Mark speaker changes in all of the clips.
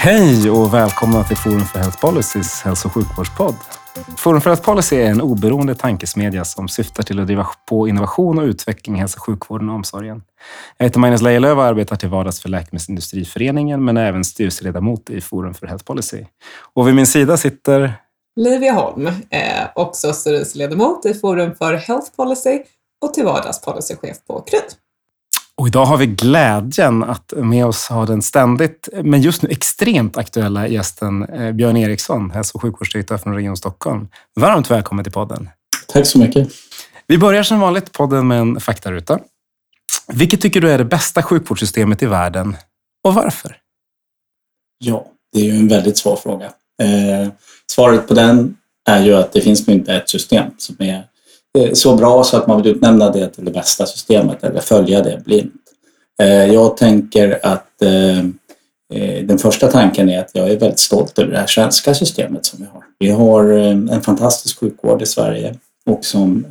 Speaker 1: Hej och välkomna till Forum för Health Policys hälso och sjukvårdspodd. Forum för Health Policy är en oberoende tankesmedja som syftar till att driva på innovation och utveckling i hälso och sjukvården och omsorgen. Jag heter Magnus Lejelöw och arbetar till vardags för Läkemedelsindustriföreningen men är även styrelseledamot i Forum för Health Policy. Och vid min sida sitter
Speaker 2: Livia Holm, eh, också styrelseledamot i Forum för Health Policy och till vardags policychef på KRY.
Speaker 1: Och idag har vi glädjen att med oss ha den ständigt, men just nu extremt aktuella gästen eh, Björn Eriksson, hälso och sjukvårdsdirektör från Region Stockholm. Varmt välkommen till podden.
Speaker 3: Tack så mycket.
Speaker 1: Vi börjar som vanligt podden med en faktaruta. Vilket tycker du är det bästa sjukvårdssystemet i världen och varför?
Speaker 3: Ja, det är ju en väldigt svår fråga. Eh, svaret på den är ju att det finns nog inte ett system som är Eh, så bra så att man vill utnämna det till det bästa systemet eller följa det blint. Eh, jag tänker att eh, den första tanken är att jag är väldigt stolt över det här svenska systemet som vi har. Vi har en fantastisk sjukvård i Sverige och som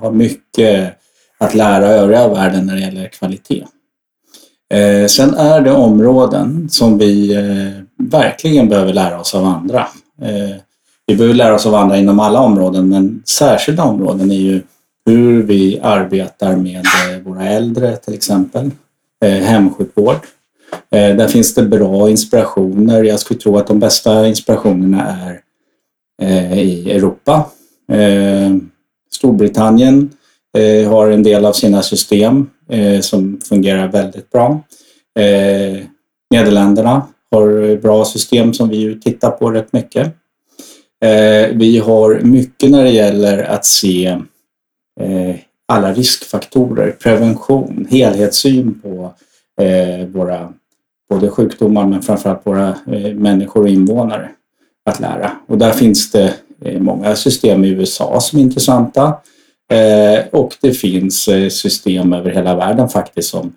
Speaker 3: har mycket att lära övriga världen när det gäller kvalitet. Sen är det områden som vi verkligen behöver lära oss av andra. Vi behöver lära oss av andra inom alla områden men särskilda områden är ju hur vi arbetar med eh, våra äldre till exempel, eh, hemsjukvård. Eh, där finns det bra inspirationer. Jag skulle tro att de bästa inspirationerna är i Europa. Storbritannien har en del av sina system som fungerar väldigt bra. Nederländerna har bra system som vi tittar på rätt mycket. Eh, vi har mycket när det gäller att se eh, alla riskfaktorer, prevention, helhetssyn på eh, våra både sjukdomar men framförallt våra människor och invånare att lära. Och där finns det många system i USA som är intressanta och det finns system över hela världen faktiskt som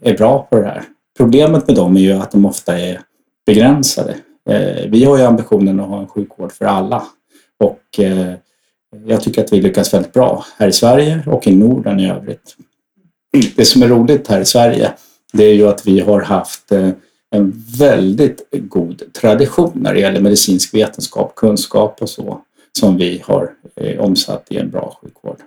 Speaker 3: är bra på det här. Problemet med dem är ju att de ofta är begränsade. Eh, vi har ju ambitionen att ha en sjukvård för alla och eh, jag tycker att vi lyckas väldigt bra här i Sverige och i Norden i övrigt. Det som är roligt här i Sverige det är ju att vi har haft eh, en väldigt god tradition när det gäller medicinsk vetenskap, kunskap och så som vi har eh, omsatt i en bra sjukvård.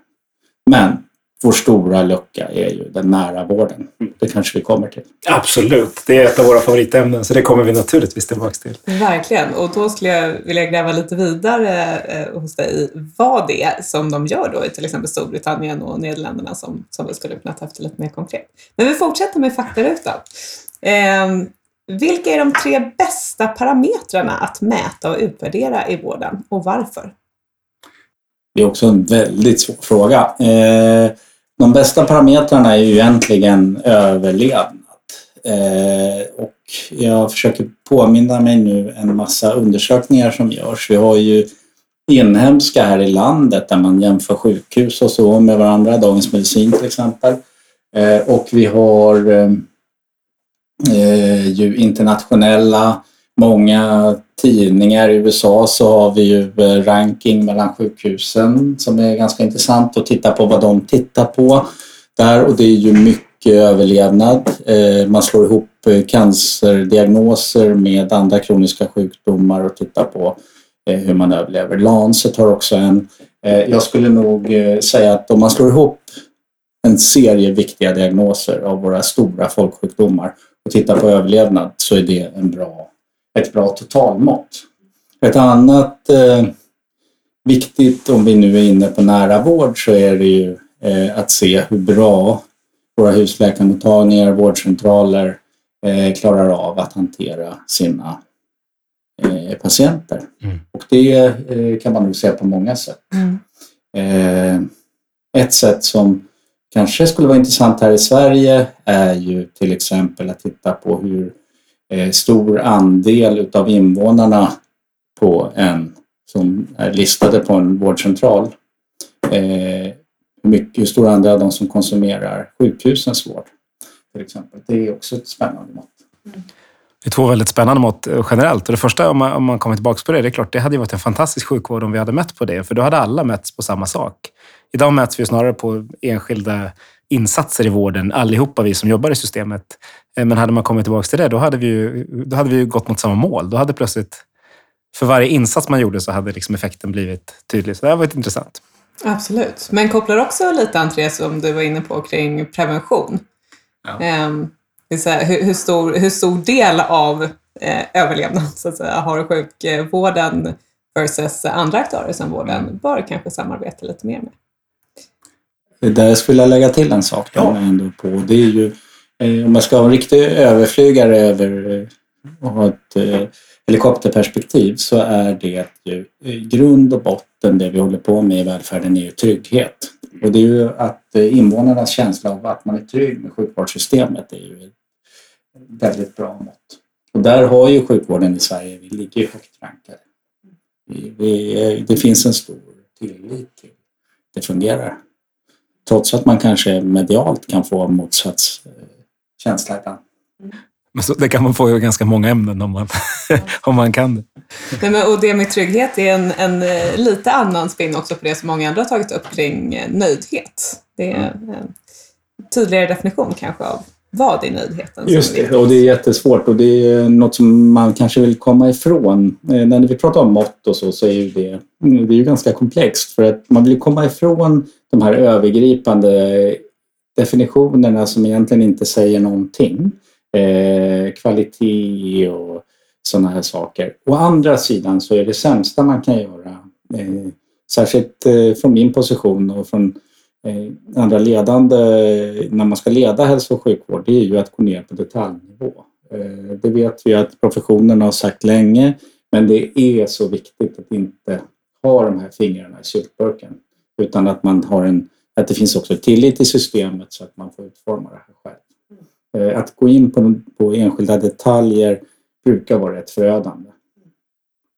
Speaker 3: Men vår stora lucka är ju den nära vården. Det kanske vi kommer till.
Speaker 1: Absolut, det är ett av våra favoritämnen så det kommer vi naturligtvis tillbaka till.
Speaker 2: Verkligen, och då skulle jag vilja gräva lite vidare eh, hos dig i vad det är som de gör då i till exempel Storbritannien och Nederländerna som, som vi skulle kunna ta efter lite mer konkret. Men vi fortsätter med faktarutan. Eh, vilka är de tre bästa parametrarna att mäta och utvärdera i vården och varför?
Speaker 3: Det är också en väldigt svår fråga. Eh, de bästa parametrarna är ju egentligen överlevnad. Eh, och jag försöker påminna mig nu en massa undersökningar som görs. Vi har ju inhemska här i landet där man jämför sjukhus och så med varandra, Dagens Medicin till exempel. Eh, och vi har eh, eh ju internationella, många tidningar. I USA så har vi ju eh, ranking mellan sjukhusen som är ganska intressant att titta på vad de tittar på där och det är ju mycket överlevnad. Eh, man slår ihop eh, cancerdiagnoser med andra kroniska sjukdomar och tittar på hur man överlever. Lancet har också en. Jag skulle nog säga att om man slår ihop en serie viktiga diagnoser av våra stora folksjukdomar och tittar på överlevnad så är det en bra ett bra totalmått. Ett annat eh, viktigt, om vi nu är inne på nära vård, så är det ju eh, att se hur bra våra husläkarmottagningar, vårdcentraler eh, klarar av att hantera sina eh, patienter. Mm. Och det eh, kan man nog se på många sätt. Mm. Eh, ett sätt som kanske skulle vara intressant här i Sverige är ju till exempel att titta på hur Eh, stor andel utav invånarna på en som är listade på en vårdcentral. Eh, hur, mycket, hur stor andel av de som konsumerar sjukhusens vård till exempel. Det är också ett spännande mått. Mm.
Speaker 1: Det är två väldigt spännande mått eh, generellt. Och det första, om man, om man kommer tillbaka på det, det är klart, det hade ju varit en fantastisk sjukvård om vi hade mätt på det, för då hade alla mätts på samma sak. Idag mäts vi snarare på enskilda insatser i vården, allihopa vi som jobbar i systemet. Eh, Men hade man kommit tillbaka till det, då hade vi ju, då hade vi ju gått mot samma mål. Då hade plötsligt, för varje insats man gjorde så hade liksom effekten blivit tydlig. Så det här var varit intressant.
Speaker 2: Absolut. Men kopplar också lite an till det som du var inne på kring prevention.
Speaker 1: Ja.
Speaker 2: Vill säga, hur, hur, stor, hur stor del av eh, överlevnad så att säga, har sjukvården versus andra aktörer som vården bör kanske samarbeta lite mer med.
Speaker 3: Det där skulle jag lägga till en sak
Speaker 1: Ja.
Speaker 3: ändå på. Det är ju, eh, om man ska ha en riktig överflygare över eh, och ha ett eh, helikopterperspektiv så är det ju i grund och botten det vi håller på med i välfärden är ju trygghet. Och det är ju att invånarnas känsla av att man är trygg med sjukvårdssystemet är ju ett väldigt bra mått. Och där har ju sjukvården i Sverige, vi ligger ju högt rankade. Vi, vi, det finns en stor tillit till det fungerar. Trots att man kanske medialt kan få motsats eh, känsla ibland.
Speaker 1: Men så, det kan man få i ganska många ämnen om man, om man kan det.
Speaker 2: Nej, men, och det med trygghet är en, en eh, lite annan spin också på det som många andra har tagit upp kring eh, nöjdhet. Det är en tydligare definition kanske av vad är nöjdheten.
Speaker 3: Just det, och det är jättesvårt och det är något som man kanske vill komma ifrån. Eh, När vi pratar om mått och så, så är ju det, mm, det är ju ganska komplext för att man vill komma ifrån de här övergripande definitionerna som egentligen inte säger någonting. Eh, kvalitet och sådana här saker. Å andra sidan så är det sämsta man kan göra, eh, särskilt eh, från min position och från eh, andra ledande, när man ska leda hälso och sjukvård, det är ju att gå ner på detaljnivå. Eh, det vet vi att professionen har sagt länge, men det är så viktigt att inte ha de här fingrarna i syltburken, utan att man har en, att det finns också tillit till systemet så att man får utforma det här själv. Eh, att gå in på, på enskilda detaljer brukar vara rätt förödande.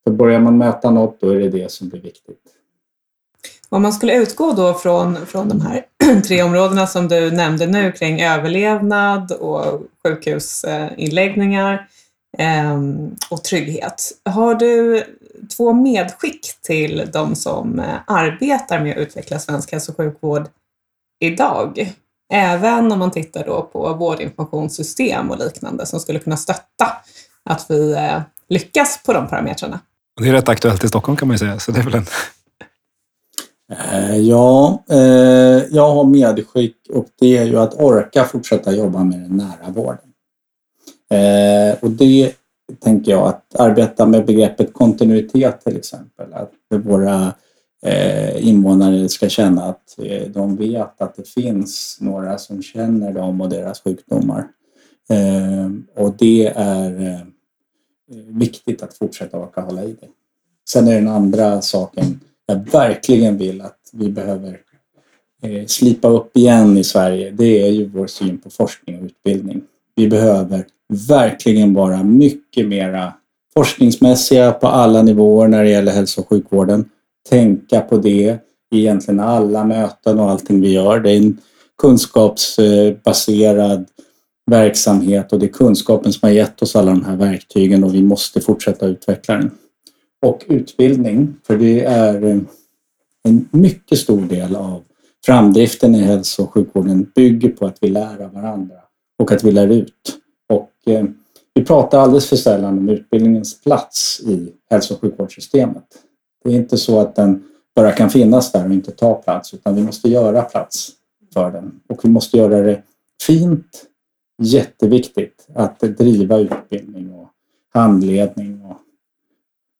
Speaker 3: För börjar man mäta något, då är det det som blir viktigt.
Speaker 2: Om man skulle utgå då från, från de här tre områdena som du nämnde nu kring överlevnad och sjukhusinläggningar eh, och trygghet. Har du två medskick till de som eh, arbetar med att utveckla svensk hälso och sjukvård idag? Även om man tittar då på vårdinformationssystem och liknande som skulle kunna stötta att vi eh, lyckas på de parametrarna.
Speaker 1: Det är rätt aktuellt i Stockholm kan man ju säga. Så det är väl en...
Speaker 3: Eh, Ja, eh, jag har medskick och det är ju att orka fortsätta jobba med den nära vården. Eh, Och det tänker jag att arbeta med begreppet kontinuitet till exempel. Att våra eh, invånare ska känna att eh, de vet att det finns några som känner dem och deras sjukdomar. Eh, Och det är eh, viktigt att fortsätta orka hålla i det. Sen är den andra saken jag verkligen vill att vi behöver eh, slipa upp igen i Sverige, det är ju vår syn på forskning och utbildning. Vi behöver verkligen vara mycket mera forskningsmässiga på alla nivåer när det gäller hälso och sjukvården. Tänka på det i egentligen alla möten och allting vi gör. Det är en kunskapsbaserad verksamhet och det är kunskapen som har gett oss alla de här verktygen och vi måste fortsätta utveckla den. Och utbildning, för det är en mycket stor del av framdriften i hälso och sjukvården bygger på att vi lär av varandra och att vi lär ut. Och eh, vi pratar alldeles för sällan om utbildningens plats i hälso och sjukvårdssystemet. Det är inte så att den bara kan finnas där och inte ta plats, utan vi måste göra plats för den. Och vi måste göra det fint, jätteviktigt att driva utbildning och handledning och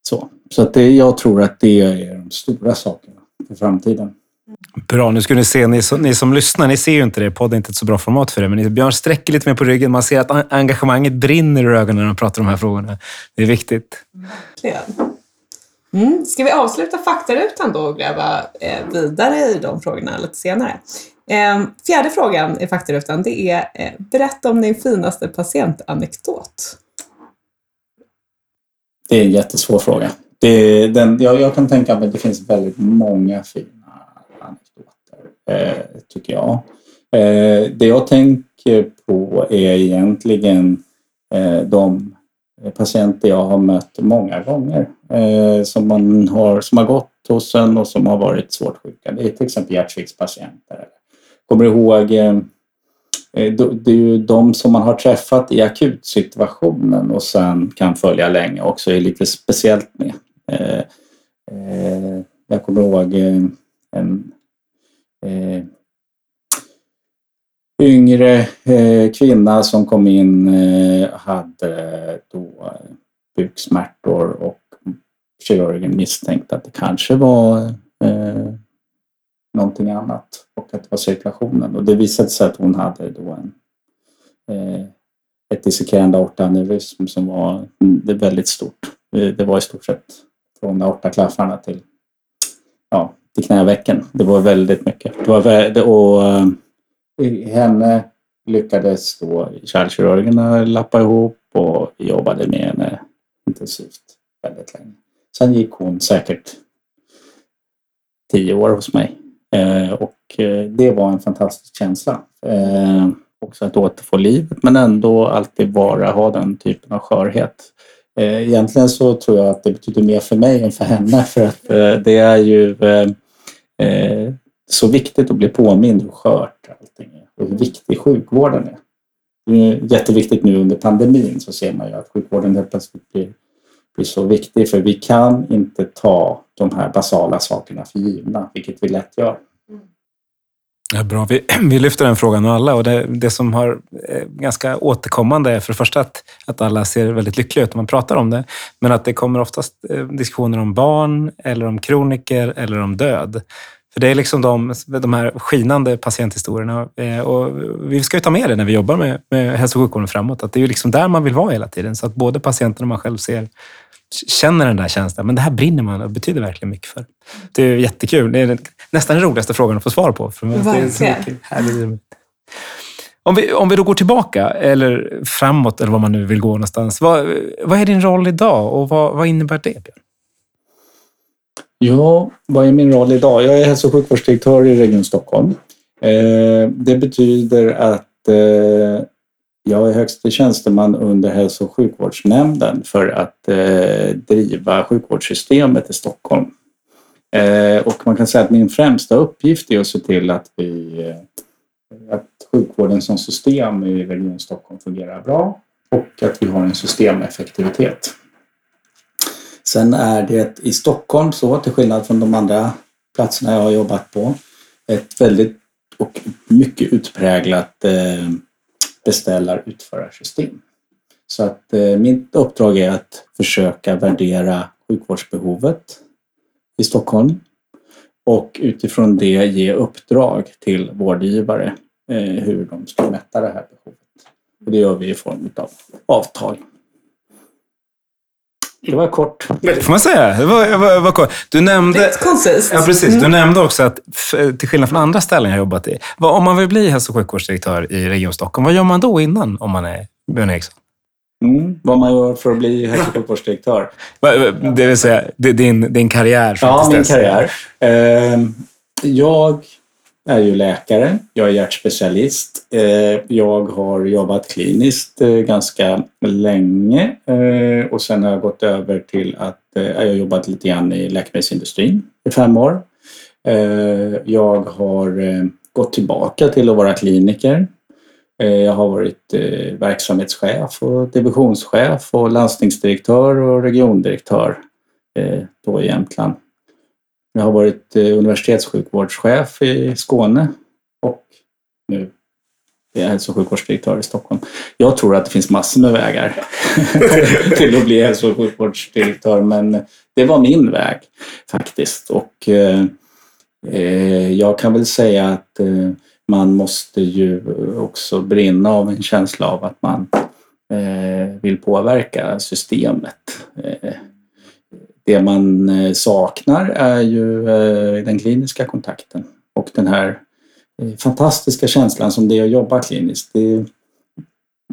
Speaker 3: så. Så att det, jag tror att det är de stora sakerna för framtiden.
Speaker 1: Bra, nu ska ni se, ni som, ni som lyssnar, ni ser ju inte det, podd är inte ett så bra format för det, men Björn sträcker lite mer på ryggen. Man ser att en- engagemanget brinner ur ögonen när han pratar om de här frågorna. Det är viktigt.
Speaker 2: Verkligen. Mm. Ska vi avsluta faktarutan då och gräva eh, vidare i de frågorna lite senare? Eh, fjärde frågan i faktarutan det är eh, berätta om din finaste patientanekdot.
Speaker 3: Det är en jättesvår fråga. Det, den, jag, jag kan tänka mig att det finns väldigt många fina Eh, tycker jag. Eh, det jag tänker på är egentligen eh, de patienter jag har mött många gånger som, man har, som har gått hos en och som har varit svårt sjuka. Det är till exempel hjärtsviktspatienter. Kommer du ihåg det är ju de som man har träffat i akutsituationen och sen kan följa länge också är lite speciellt med. Jag kommer ihåg eh, yngre yngre kvinna som kom in eh, hade då buksmärtor och kirurgen misstänkte att det kanske var eh, någonting annat och att det var cirkulationen. Och det visade sig att hon hade då en, eh, ett dissekerande aortaneurysm som var mm, väldigt stort. Eh, det var i stort sett från aortaklaffarna till, ja, till knävecken. Det var väldigt mycket. Det var, och uh, henne lyckades då kärlkirurgerna lappa ihop och jobbade med henne intensivt väldigt länge. Sen gick hon säkert tio år hos mig eh, och eh, det var en fantastisk känsla. Eh, också att återfå livet men ändå alltid vara, ha den typen av skörhet. Eh, egentligen så tror jag att det betyder mer för mig än för henne för att det är ju Eh, så viktigt att bli påmind hur skört allting är och hur viktig sjukvården är. Det är jätteviktigt nu under pandemin så ser man ju att sjukvården helt plötsligt blir blir så viktig för vi kan inte ta de här basala sakerna för givna, vilket vi lätt gör.
Speaker 1: Ja, bra. Vi, vi lyfter den frågan och alla och det, det som har eh, ganska återkommande är för det första att, att alla ser väldigt lyckliga ut när man pratar om det, men att det kommer oftast eh, diskussioner om barn, eller om kroniker eller om död. För det är liksom de, de här skinande patienthistorierna. Eh, och vi ska ju ta med det när vi jobbar med, med hälso och sjukvården framåt, att det är ju liksom där man vill vara hela tiden. Så att både patienten och man själv ser känner den där känslan. Men det här brinner man och betyder verkligen mycket för. Det är jättekul. Det är nästan den roligaste frågan att få svar på. För
Speaker 2: verkligen.
Speaker 1: Om vi, om vi då går tillbaka, eller framåt, eller var man nu vill gå någonstans. Vad, vad är din roll idag och vad, vad innebär det, Björn?
Speaker 3: Ja, vad är min roll idag? Jag är hälso och sjukvårdsdirektör i Region Stockholm. Eh, det betyder att eh, jag är högste tjänsteman under hälso och sjukvårdsnämnden för att eh, driva sjukvårdssystemet i Stockholm. Eh, och man kan säga att min främsta uppgift är att se till att, vi, eh, att sjukvården som system i Region Stockholm fungerar bra och att vi har en systemeffektivitet. Sen är det i Stockholm så, till skillnad från de andra platserna jag har jobbat på, ett väldigt och mycket utpräglat eh, beställar-utförarsystem. Så att eh, mitt uppdrag är att försöka värdera sjukvårdsbehovet i Stockholm och utifrån det ge uppdrag till vårdgivare eh, hur de ska mätta det här behovet. Och det gör vi i form av avtal. Det var kort.
Speaker 1: Det får man säga. Det var, var, var kort. Du nämnde... Ja, precis. Du mm. nämnde också att, till skillnad från andra ställen jag jobbat i, om man vill bli hälso och sjukvårdsdirektör i Region Stockholm, vad gör man då innan om man är Björn Eriksson?
Speaker 3: Mm, vad man gör för att bli hälso och sjukvårdsdirektör.
Speaker 1: Det vill säga, din, din karriär?
Speaker 3: Ja, min karriär. Ehm, jag är ju läkare, jag är hjärtspecialist. Eh, jag har jobbat kliniskt eh, ganska länge eh, och sen har jag gått över till att jag har jobbat lite grann i läkemedelsindustrin i fem år. Jag har gått tillbaka till att vara kliniker. Jag har varit verksamhetschef och divisionschef och landstingsdirektör och regiondirektör då i Jämtland. Jag har varit eh, universitetssjukvårdschef i Skåne och nu är jag hälso och sjukvårdsdirektör i Stockholm. Jag tror att det finns massor med vägar till att bli hälso och sjukvårdsdirektör men det var min väg faktiskt. Och eh, eh, jag kan väl säga att eh, man måste ju också brinna av en känsla av att man eh, vill påverka systemet. Eh, det man eh, saknar är ju eh, den kliniska kontakten och den här eh, fantastiska känslan som det är att jobba kliniskt. Det,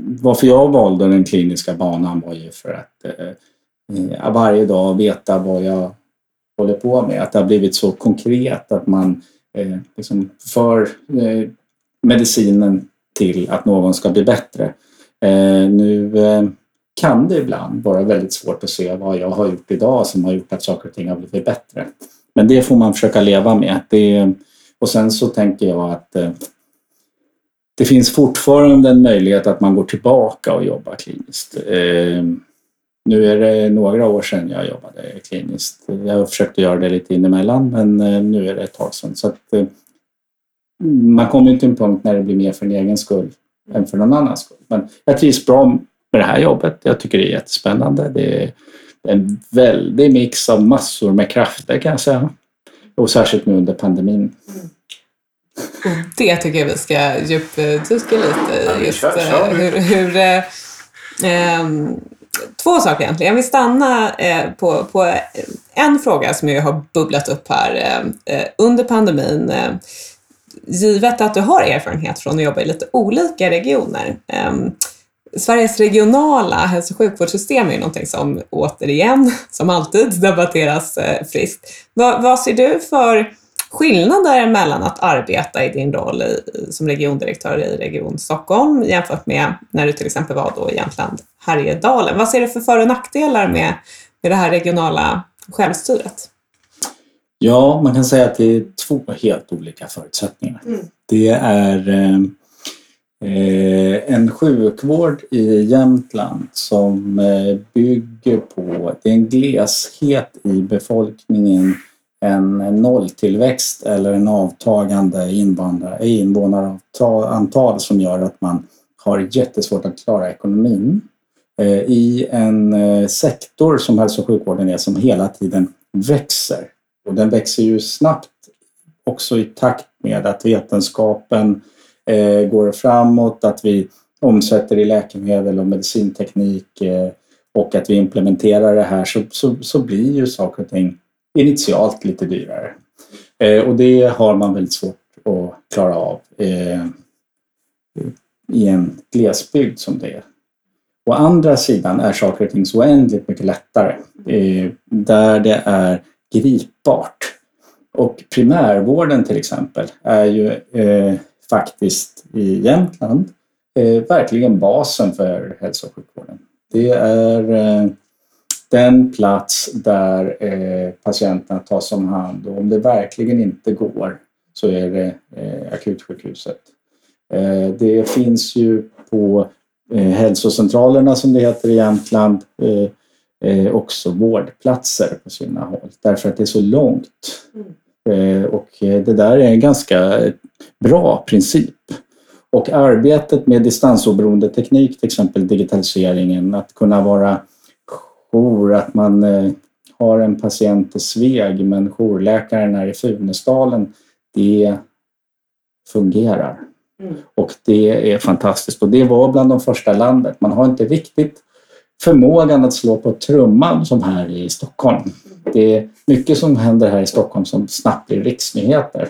Speaker 3: varför jag valde den kliniska banan var ju för att eh, varje dag veta vad jag håller på med. Att det har blivit så konkret att man eh, liksom för eh, medicinen till att någon ska bli bättre. Eh, nu eh, kan det ibland vara väldigt svårt att se vad jag har gjort idag som har gjort att saker och ting har blivit bättre. Men det får man försöka leva med. Det, och sen så tänker jag att eh, det finns fortfarande en möjlighet att man går tillbaka och jobbar kliniskt. Eh, nu är det några år sedan jag jobbade kliniskt. Jag har försökt göra det lite inemellan men eh, nu är det ett tag sedan. Så att, man kommer till en punkt när det blir mer för en egen skull än för någon annans skull. Men jag trivs bra med det här jobbet. Jag tycker det är jättespännande. Det är en väldig mix av massor med krafter kan jag säga. Och särskilt nu under pandemin.
Speaker 2: Och det tycker jag vi ska djupdyka lite i. Just kör, kör. hur, hur eh, ehm, två saker egentligen. Jag vill stanna eh, på, på en fråga som ju har bubblat upp här eh, under pandemin. Eh, givet att du har erfarenhet från att jobba i lite olika regioner. Sveriges regionala hälso och sjukvårdssystem är ju någonting som återigen, som alltid, debatteras friskt. Vad, vad ser du för skillnader mellan att arbeta i din roll i, som regiondirektör i Region Stockholm jämfört med när du till exempel var då i Jämtland Härjedalen. Vad ser du för för och nackdelar med, med det här regionala självstyret?
Speaker 3: Ja, man kan säga att det är två helt olika förutsättningar. Mm. Det är eh, eh Eh, en sjukvård i Jämtland som eh, bygger på, det är en gleshet i befolkningen en nolltillväxt eller en avtagande invånarantal som gör att man har jättesvårt att klara ekonomin. Eh, I en sektor som hälso och sjukvården är som hela tiden växer. Och den växer ju snabbt också i takt med att vetenskapen eh, går framåt, att vi omsätter i läkemedel och medicinteknik eh, och att vi implementerar det här så, så, så blir ju saker och ting initialt lite dyrare. Eh, och det har man väldigt svårt att klara av eh, i en glesbygd som det är. Å andra sidan är saker och ting så oändligt mycket lättare eh, där det är gripbart. Och primärvården till exempel är ju eh, faktiskt i Jämtland eh, verkligen basen för hälso och sjukvården. Det är eh, den plats där eh, patienterna tas om hand och om det verkligen inte går så är det akutsjukhuset. Det finns ju på hälsocentralerna som det heter i Jämtland också vårdplatser på sina håll därför att det är så långt. Mm. Mm. och det där är en ganska bra princip. Och arbetet med distansoberoende teknik, till exempel digitaliseringen, att kunna vara jour, att man eh, har en patient i Sveg men jourläkaren är i Funäsdalen, det fungerar. Mm. Och det är fantastiskt. Och det var bland de första landet. Man har inte riktigt förmågan att slå på trumman som här i Stockholm. Det är mycket som händer här i Stockholm som snabbt blir riksnyheter.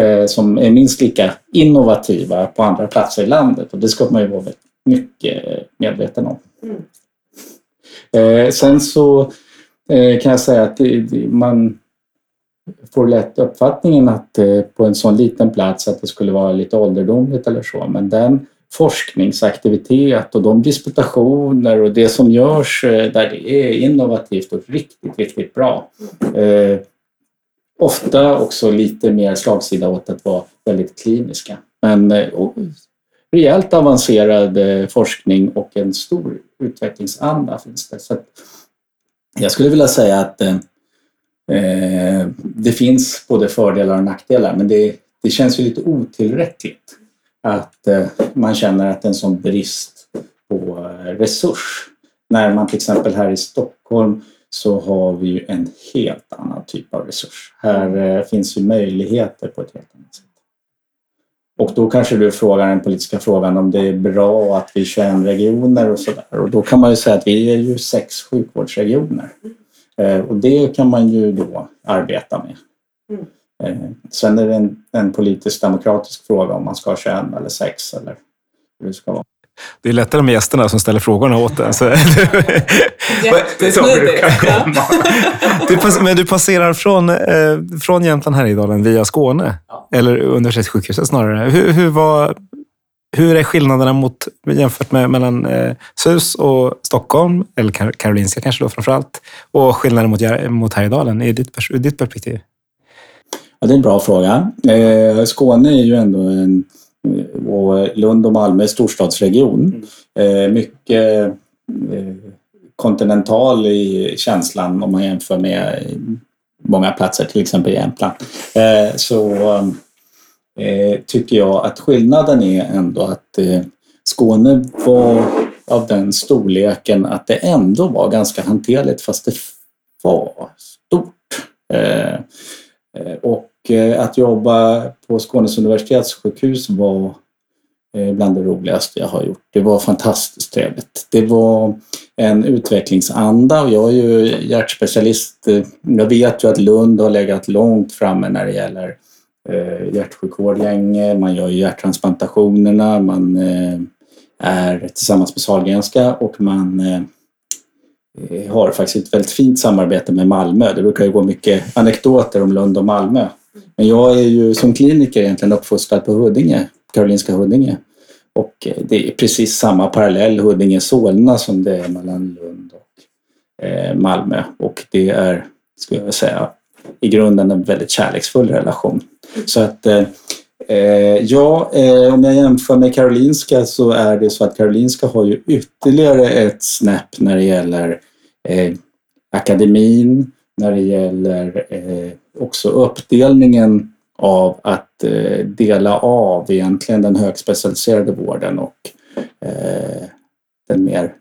Speaker 3: Eh, som är minst lika innovativa på andra platser i landet och det ska man ju vara mycket medveten om. Mm. Eh, sen så eh, kan jag säga att man får lätt uppfattningen att på en sån liten plats att det skulle vara lite ålderdomligt eller så. Men den forskningsaktivitet och de disputationer och det som görs eh, där det är innovativt och riktigt, riktigt bra. Eh, ofta också lite mer slagsida åt att vara väldigt kliniska. Men eh, rejält avancerad eh, forskning och en stor utvecklingsanda finns det. Så jag skulle vilja säga att eh, eh, det finns både fördelar och nackdelar men det, det känns ju lite otillräckligt att eh, man känner att det är en sån brist på eh, resurs. När man till exempel här i Stockholm så har vi ju en helt annan typ av resurs. Här eh, finns ju möjligheter på ett helt annat sätt. Och då kanske du frågar den politiska frågan om det är bra att vi är 21 regioner och sådär. Och då kan man ju säga att vi är ju sex sjukvårdsregioner. Och det kan man ju då arbeta med. Mm. Eh, sen är det en, en politisk demokratisk fråga om man ska ha 21 eller 6 eller hur det ska vara.
Speaker 1: Det är lättare med gästerna som ställer frågorna åt en. Så...
Speaker 2: Jättesmidigt.
Speaker 1: du, men du passerar från, eh, från Jämtland Härjedalen via Skåne, ja. eller universitetssjukhuset snarare. Hur, hur, var, hur är skillnaderna mot, jämfört med mellan eh, SUS och Stockholm, eller Karolinska kanske då framför allt, och skillnaden mot, mot Härjedalen i ditt, ur ditt perspektiv?
Speaker 3: Ja, det är en bra fråga. Eh, Skåne är ju ändå en och Lund och Malmö storstadsregion. Mm. mycket eh, kontinental i känslan om man jämför med många platser, till exempel Jämtland. Eh, så tycker jag att skillnaden är ändå att Skåne var av den storleken att det ändå var ganska hanterligt fast det var stort. Eh, och eh, att jobba på Skånes universitetssjukhus var eh, bland det roligaste jag har gjort. Det var fantastiskt trevligt. Det var en utvecklingsanda och jag är ju hjärtspecialist. Jag vet ju att Lund har legat långt framme när det gäller hjärtsjukvård länge. Man gör ju hjärttransplantationerna, man är tillsammans med Sahlgrenska och man Eh, har faktiskt ett väldigt fint samarbete med Malmö. Det brukar ju gå mycket anekdoter om Lund och Malmö. Men jag är ju som kliniker egentligen uppfostrad på Huddinge, Karolinska Huddinge. Och eh, det är precis samma parallell Huddinge-Solna som det är mellan Lund och eh, Malmö. Och det är, skulle jag säga, i grunden en väldigt kärleksfull relation. Så att eh, ja, eh, om jag jämför med Karolinska så är det så att Karolinska har ju ytterligare ett snäpp när det gäller eh, akademin, när det gäller eh, också uppdelningen av att eh, dela av egentligen den högspecialiserade vården och eh, den mer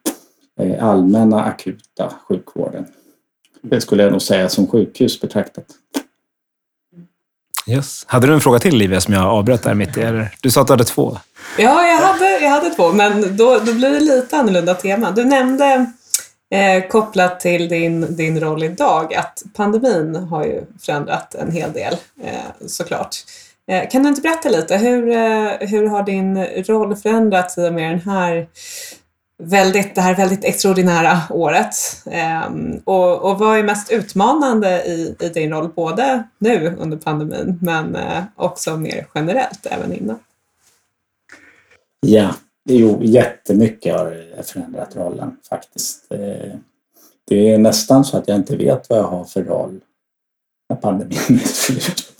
Speaker 3: eh, allmänna akuta sjukvården. Det skulle jag nog säga som sjukhus betraktat.
Speaker 1: Yes. Hade du en fråga till Livia som jag avbröt där mitt i? Eller? Du sa att du hade två.
Speaker 2: Ja, jag hade, jag hade två, men då, då blir det lite annorlunda tema. Du nämnde Eh, kopplat till din, din roll idag, att pandemin har ju förändrat en hel del eh, såklart. Eh, kan du inte berätta lite, hur, eh, hur har din roll förändrats i och med den här väldigt, det här väldigt extraordinära året? Ehm, och, och vad är mest utmanande i, i din roll, både nu under pandemin men eh, också mer generellt även innan?
Speaker 3: Ja, Jo, jättemycket har förändrat rollen faktiskt. Eh, det är nästan så att jag inte vet vad jag har för roll när pandemin är slut.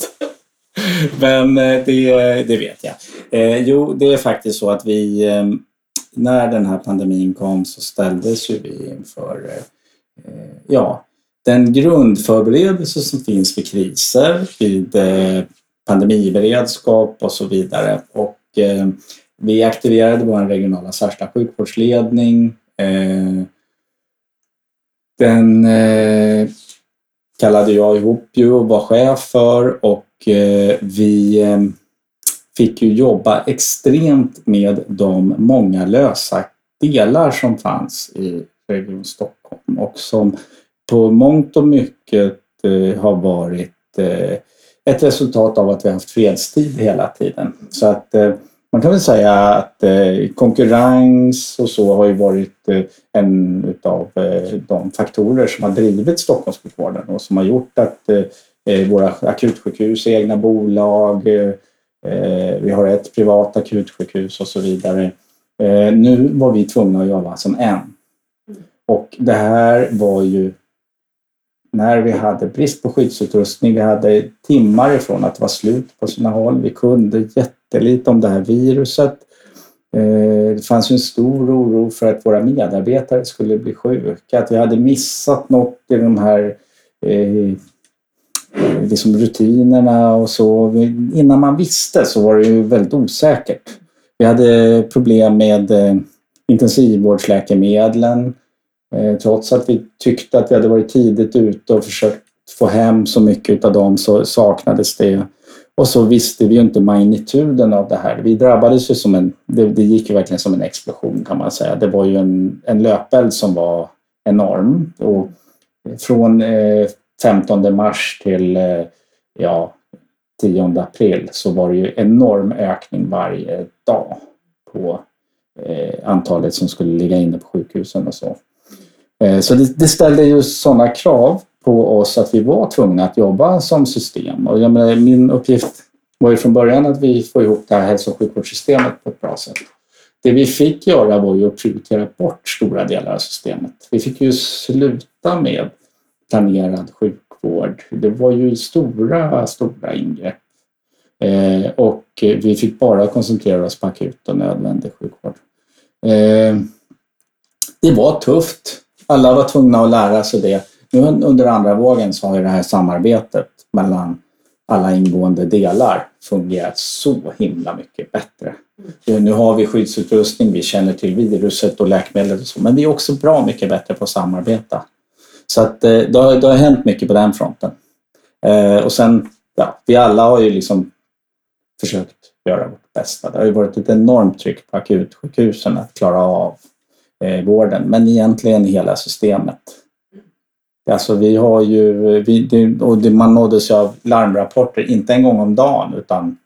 Speaker 3: Men eh, det, det vet jag. Eh, jo, det är faktiskt så att vi ehm, när den här pandemin kom så ställdes ju vi inför eh, ja, den grundförberedelse som finns vid kriser, vid eh, pandemiberedskap och så vidare. Och eh, vi aktiverade vår regionala särskilda sjukvårdsledning. Eh, den eh, kallade jag ihop ju och var chef för och eh, vi fick ju jobba extremt med de många lösa delar som fanns i Region Stockholm och som på mångt och mycket eh, har varit eh, ett resultat av att vi har haft fredstid hela tiden. Så att eh, man kan väl säga att eh, konkurrens och så har ju varit eh, en av eh, de faktorer som har drivit Stockholmssjukvården och som har gjort att våra akutsjukhus egna bolag, Eh, vi har ett privat akutsjukhus och så vidare. Eh, nu var vi tvungna att jobba som en. Och det här var ju när vi hade brist på skyddsutrustning, vi hade timmar ifrån att det var slut på sina håll, vi kunde jättelite om det här viruset. Eh, det fanns en stor oro för att våra medarbetare skulle bli sjuka, att vi hade missat något i de här Eh, liksom rutinerna och så. Innan man visste så var det ju väldigt osäkert. Vi hade problem med eh, intensivvårdsläkemedlen. Eh, trots att vi tyckte att vi hade varit tidigt ute och försökt få hem så mycket av dem så saknades det. Och så visste vi ju inte magnituden av det här. Vi drabbades ju som en, det, det gick ju verkligen som en explosion kan man säga. Det var ju en, en löpeld som var enorm. Och från eh, 15 mars till eh, ja, 10 april så var det ju enorm ökning varje dag på eh, antalet som skulle ligga inne på sjukhusen och så. Eh, så det, det ställde ju sådana krav på oss att vi var tvungna att jobba som system. Och jag menar, min uppgift var ju från början att vi får ihop det här hälso och sjukvårdssystemet på ett bra sätt. Det vi fick göra var ju att prioritera bort stora delar av systemet. Vi fick ju sluta med planerad sjukvård. Det var ju stora, stora ingrepp. Eh, och vi fick bara koncentrera oss på akut och nödvändig sjukvård. Eh, det var tufft. Alla var tvungna att lära sig det. Nu under andra vågen så har ju det här samarbetet mellan alla ingående delar fungerat så himla mycket bättre. Nu har vi skyddsutrustning, vi känner till viruset och läkemedel och så, men vi är också bra mycket bättre på att samarbeta. Så att eh, det har, det har hänt mycket på den fronten. Eh, och sen, ja, vi alla har ju liksom försökt göra vårt bästa. Det har ju varit ett enormt tryck på akutsjukhusen att klara av eh, vården, men egentligen hela systemet. Alltså vi har ju, vi, och det, man nåddes ju av larmrapporter, inte en gång om dagen utan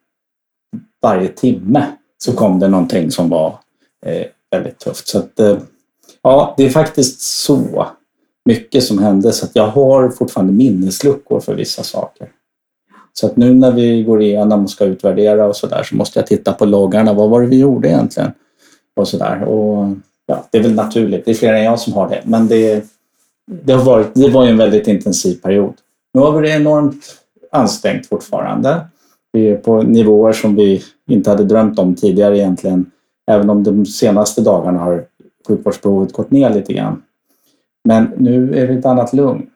Speaker 3: varje timme så kom det någonting som var eh, väldigt tufft. Så att, eh, ja, det är faktiskt så mycket som hände så att jag har fortfarande minnesluckor för vissa saker. Så att nu när vi går igenom och ska utvärdera och sådär så måste jag titta på loggarna. Vad var det vi gjorde egentligen? Och sådär. Och, ja, det är väl naturligt. Det är fler än jag som har det. Men det, det, har varit, det var ju en väldigt intensiv period. Nu har vi det enormt ansträngt fortfarande. Vi är på nivåer som vi inte hade drömt om tidigare egentligen. Även om de senaste dagarna har sjukvårdsbehovet gått ner lite grann. Men nu är det ett annat lugn.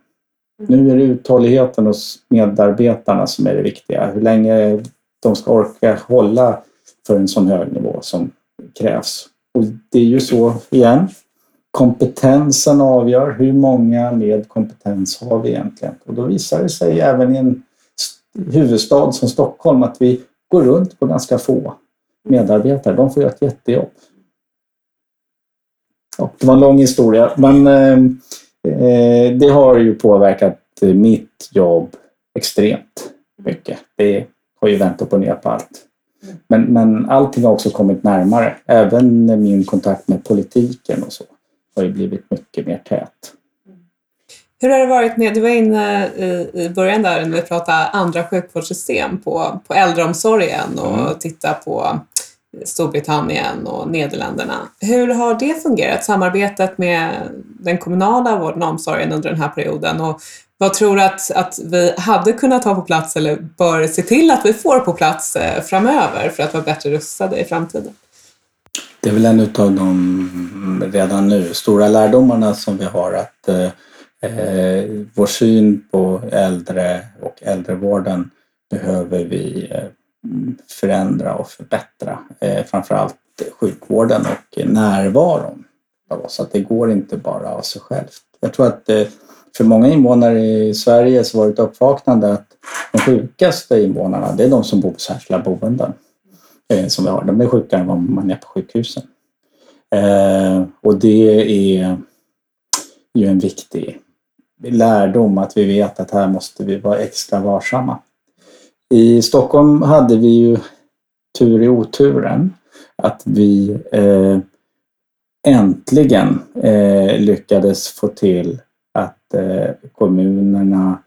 Speaker 3: Nu är det uthålligheten hos medarbetarna som är det viktiga. Hur länge de ska orka hålla för en sån hög nivå som krävs. Och det är ju så igen. Kompetensen avgör. Hur många med kompetens har vi egentligen? Och då visar det sig även i en huvudstad som Stockholm att vi går runt på ganska få medarbetare. De får göra ett jättejobb. Ja, det var en lång historia, men eh, eh, det har ju påverkat mitt jobb extremt mycket. Det har ju vänt upp och ner på allt. Men, men allting har också kommit närmare. Även min kontakt med politiken och så har ju blivit mycket mer tät.
Speaker 2: Hur har det varit med, du var inne i, i början där när vi pratade andra sjukvårdssystem på, på äldreomsorgen och mm. titta på Storbritannien och Nederländerna. Hur har det fungerat, samarbetet med den kommunala vården och omsorgen under den här perioden? Och vad tror du att, att vi hade kunnat ha på plats eller bör se till att vi får på plats eh, framöver för att vara bättre rustade i framtiden?
Speaker 3: Det är väl en av de redan nu stora lärdomarna som vi har att eh, eh, vår syn på äldre och äldrevården behöver vi eh, förändra och förbättra. Eh, framförallt sjukvården och närvaron av oss. Att det går inte bara av sig självt. Jag tror att eh, för många invånare i Sverige så var det ett uppvaknande att de sjukaste invånarna, det är de som bor på särskilda boenden eh, som vi har. De är sjukare än vad man är på sjukhusen. Eh, och det är ju en viktig lärdom att vi vet att här måste vi vara extra varsamma. I Stockholm hade vi ju tur i oturen att vi eh, äntligen eh, lyckades få till att eh, kommunerna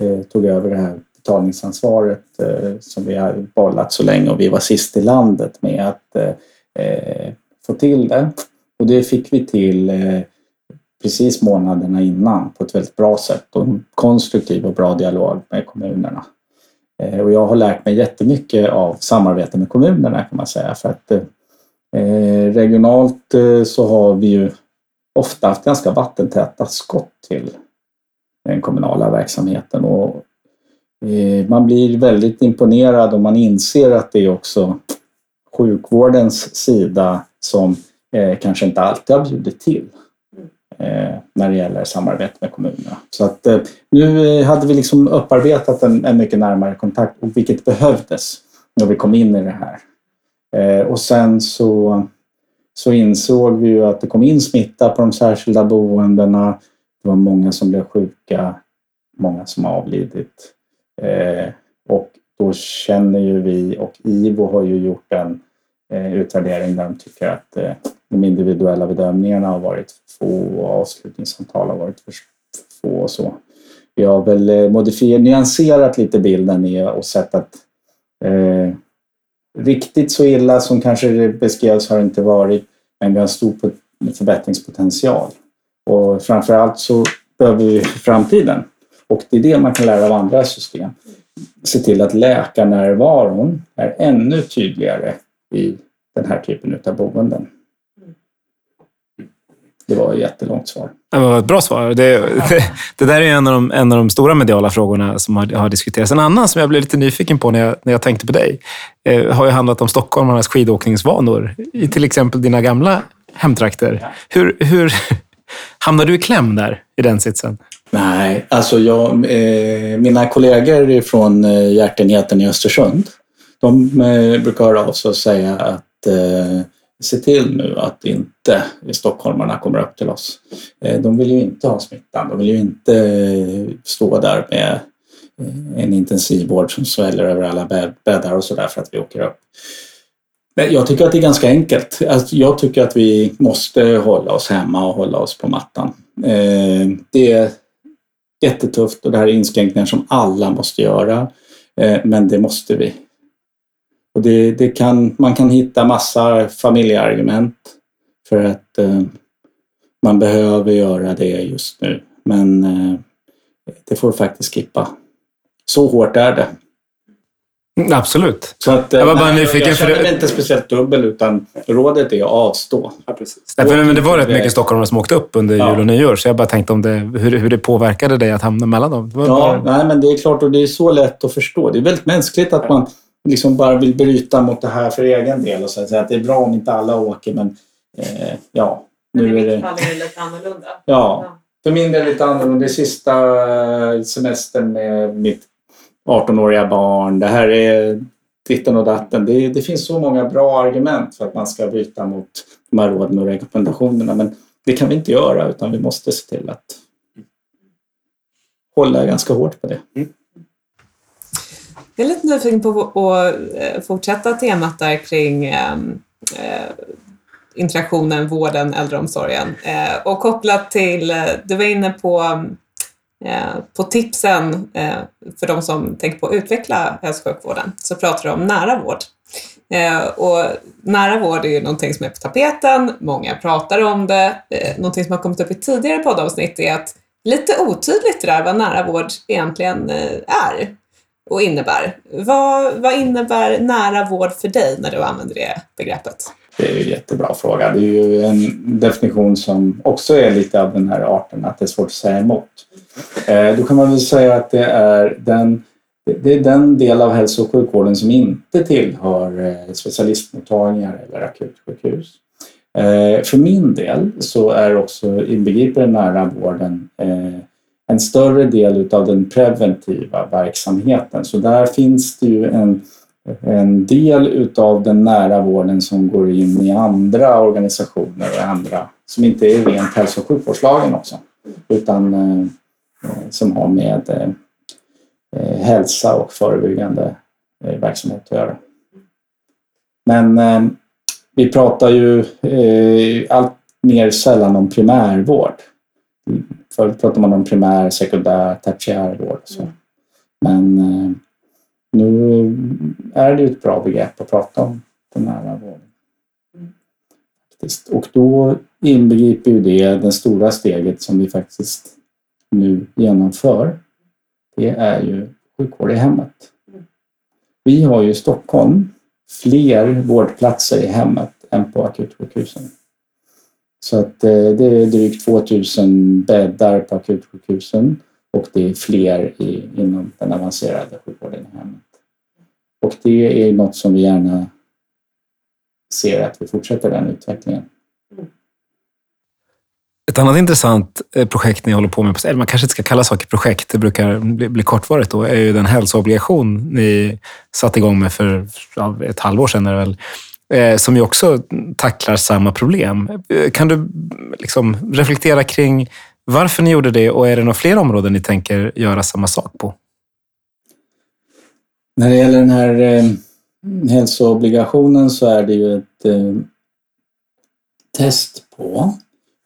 Speaker 3: eh, tog över det här betalningsansvaret eh, som vi har bollat så länge och vi var sist i landet med att eh, eh få till det. Och det fick vi till eh, precis månaderna innan på ett väldigt bra sätt och en konstruktiv och bra dialog med kommunerna. Eh, och jag har lärt mig jättemycket av samarbete med kommunerna kan man säga. För att eh, regionalt eh, så har vi ju ofta haft ganska vattentäta skott till den kommunala verksamheten. Och eh, man blir väldigt imponerad och man inser att det är också sjukvårdens sida som kanske inte alltid har bjudit till. Eh, när det gäller samarbete med kommunerna. Så att eh, nu eh, hade vi liksom upparbetat en, en, mycket närmare kontakt, vilket behövdes när vi kom in i det här. Och sen så, så insåg vi ju att det kom in smitta på de särskilda boendena. Det var många som blev sjuka, många som avlidit. Och då känner ju vi, och IVO har ju gjort en utvärdering där de tycker att de individuella bedömningarna har varit få och avslutningssamtal har varit för få och så. Vi har väl eh, modifierat, nyanserat lite bilden i och sett att eh, riktigt så illa som kanske det beskrevs har det inte varit, men vi har stor förbättringspotential. Och framför allt så behöver vi framtiden, och det är det man kan lära av andra system, se till att läkarnärvaron är ännu tydligare i den här typen av boenden. Det var ett jättelångt svar.
Speaker 1: Det var ett bra svar. Det, det, det där är en av, de, en av de stora mediala frågorna som har, har, diskuterats. En annan som jag blev lite nyfiken på när jag, när jag tänkte på dig eh, har ju handlat om stockholmarnas skidåkningsvanor i till exempel dina gamla hemtrakter. Hur, hur hamnade du i kläm där, i den sitsen?
Speaker 3: Nej, alltså jag, eh, mina kollegor från eh, hjärtenheten i Östersund, de eh, brukar höra av sig och säga att eh, se till nu att inte stockholmarna kommer upp till oss. Eh, de vill ju inte ha smittan. De vill ju inte eh, stå där med eh, en intensivvård som sväller över alla bäddar och sådär för att vi åker upp. Jag tycker att det är ganska enkelt. Alltså, jag tycker att vi måste hålla oss hemma och hålla oss på mattan. Det är jättetufft och det här är inskränkningar som alla måste göra. Men det måste vi. Och det, det kan, man kan hitta massa familjeargument för att eh, man behöver göra det just nu. Men eh, det får faktiskt skippa. Så hårt är det.
Speaker 1: Absolut.
Speaker 3: Så att, jag var bara nej, nyfiken. Jag känner mig inte speciellt dubbel utan rådet är att avstå.
Speaker 1: Ja, precis. Nej, men det var rätt mycket stockholmare som åkte upp under ja. jul och nyår så jag bara tänkte om det, hur, hur det påverkade dig att hamna mellan dem.
Speaker 3: ja, bara... nej, men det är klart och det är så lätt att förstå. Det är väldigt mänskligt att man liksom bara vill bryta mot det här för egen del och säga att det är bra om inte alla åker men eh, ja.
Speaker 2: Nu är det... fall är det lite annorlunda.
Speaker 3: Ja, för min del lite annorlunda. Det är sista semestern med mitt 18-åriga barn. Det här är ditten och datten. Det, det, finns så många bra argument för att man ska bryta mot de här råden och rekommendationerna men det kan vi inte göra utan vi måste se till att hålla ganska hårt på det. Mm.
Speaker 2: Jag är lite nyfiken på att eh, fortsätta temat där kring ehm, eh, interaktionen, vården, äldreomsorgen. Eh, och kopplat till, eh, du var inne på, eh, på tipsen för de som tänker på att utveckla hälso och sjukvården, så pratar du om nära vård. Och nära vård är ju någonting som är på tapeten, många pratar om det. Någonting som har kommit upp i tidigare poddavsnitt är att lite otydligt det där vad nära vård egentligen är och innebär. Vad, vad innebär nära vård för dig när du använder det begreppet?
Speaker 3: Det är en jättebra fråga. Det är ju en definition som också är lite av den här arten, att det är svårt att säga emot. Eh, då kan man väl säga att det är den, det är den del av hälso och sjukvården som inte tillhör eh, specialistmottagningar eller akutsjukhus. Eh, för min del så är också inbegriper den nära vården en större del av den preventiva verksamheten. Så där finns det ju en, en del av den nära vården som går in i andra organisationer och andra som inte är rent hälso och sjukvårdslagen också utan eh, som har med eh, hälsa och förebyggande eh, verksamhet att göra. Men eh, vi pratar ju eh, allt mer sällan om primärvård Förut pratade man om primär, sekundär, tertiär vård. Så. Mm. Men eh, nu är det ett bra begrepp att prata om den nära vården. Mm. Och då inbegriper ju det det stora steget som vi faktiskt nu genomför. Det är ju sjukvård i hemmet. Mm. Vi har ju i Stockholm fler vårdplatser i hemmet än på akutsjukhusen. Så att eh, det är drygt 2000 bäddar på akutsjukhusen och det är fler i, inom den avancerade sjukvården i hemmet. Och det är något som vi gärna ser att vi fortsätter den utvecklingen.
Speaker 1: Ett annat intressant eh, projekt ni håller på med, eller man kanske inte ska kalla saker projekt, det brukar bli, bli kortvarigt då, är ju den hälsoobligation ni satte igång med för ett halvår sedan. Är det väl, Eh, som ju också tacklar samma problem. Eh, kan du liksom reflektera kring varför ni gjorde det och är det några fler områden ni tänker göra samma sak på?
Speaker 3: När det gäller den här eh, hälsoobligationen så är det ju ett eh, test på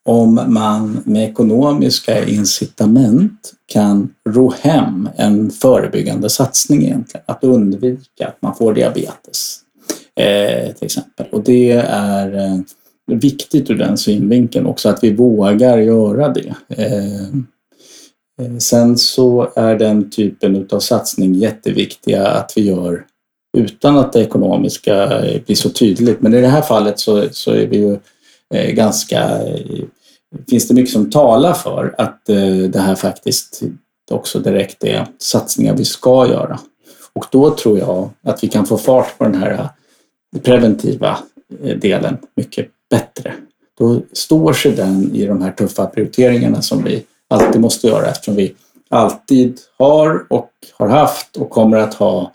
Speaker 3: om man med ekonomiska incitament kan ro hem en förebyggande satsning egentligen. Att undvika att man får diabetes eh, till exempel. Och det är eh, viktigt ur den synvinkeln också att vi vågar göra det. Eh, eh sen så är den typen av satsning jätteviktiga att vi gör utan att det ekonomiska eh, blir så tydligt. Men i det här fallet så, så är vi ju eh, ganska finns det mycket som talar för att det här faktiskt också direkt är satsningar vi ska göra. Och då tror jag att vi kan få fart på den här preventiva eh, delen mycket bättre. Då står sig den i de här tuffa prioriteringarna som vi alltid måste göra eftersom vi alltid har och har haft och kommer att ha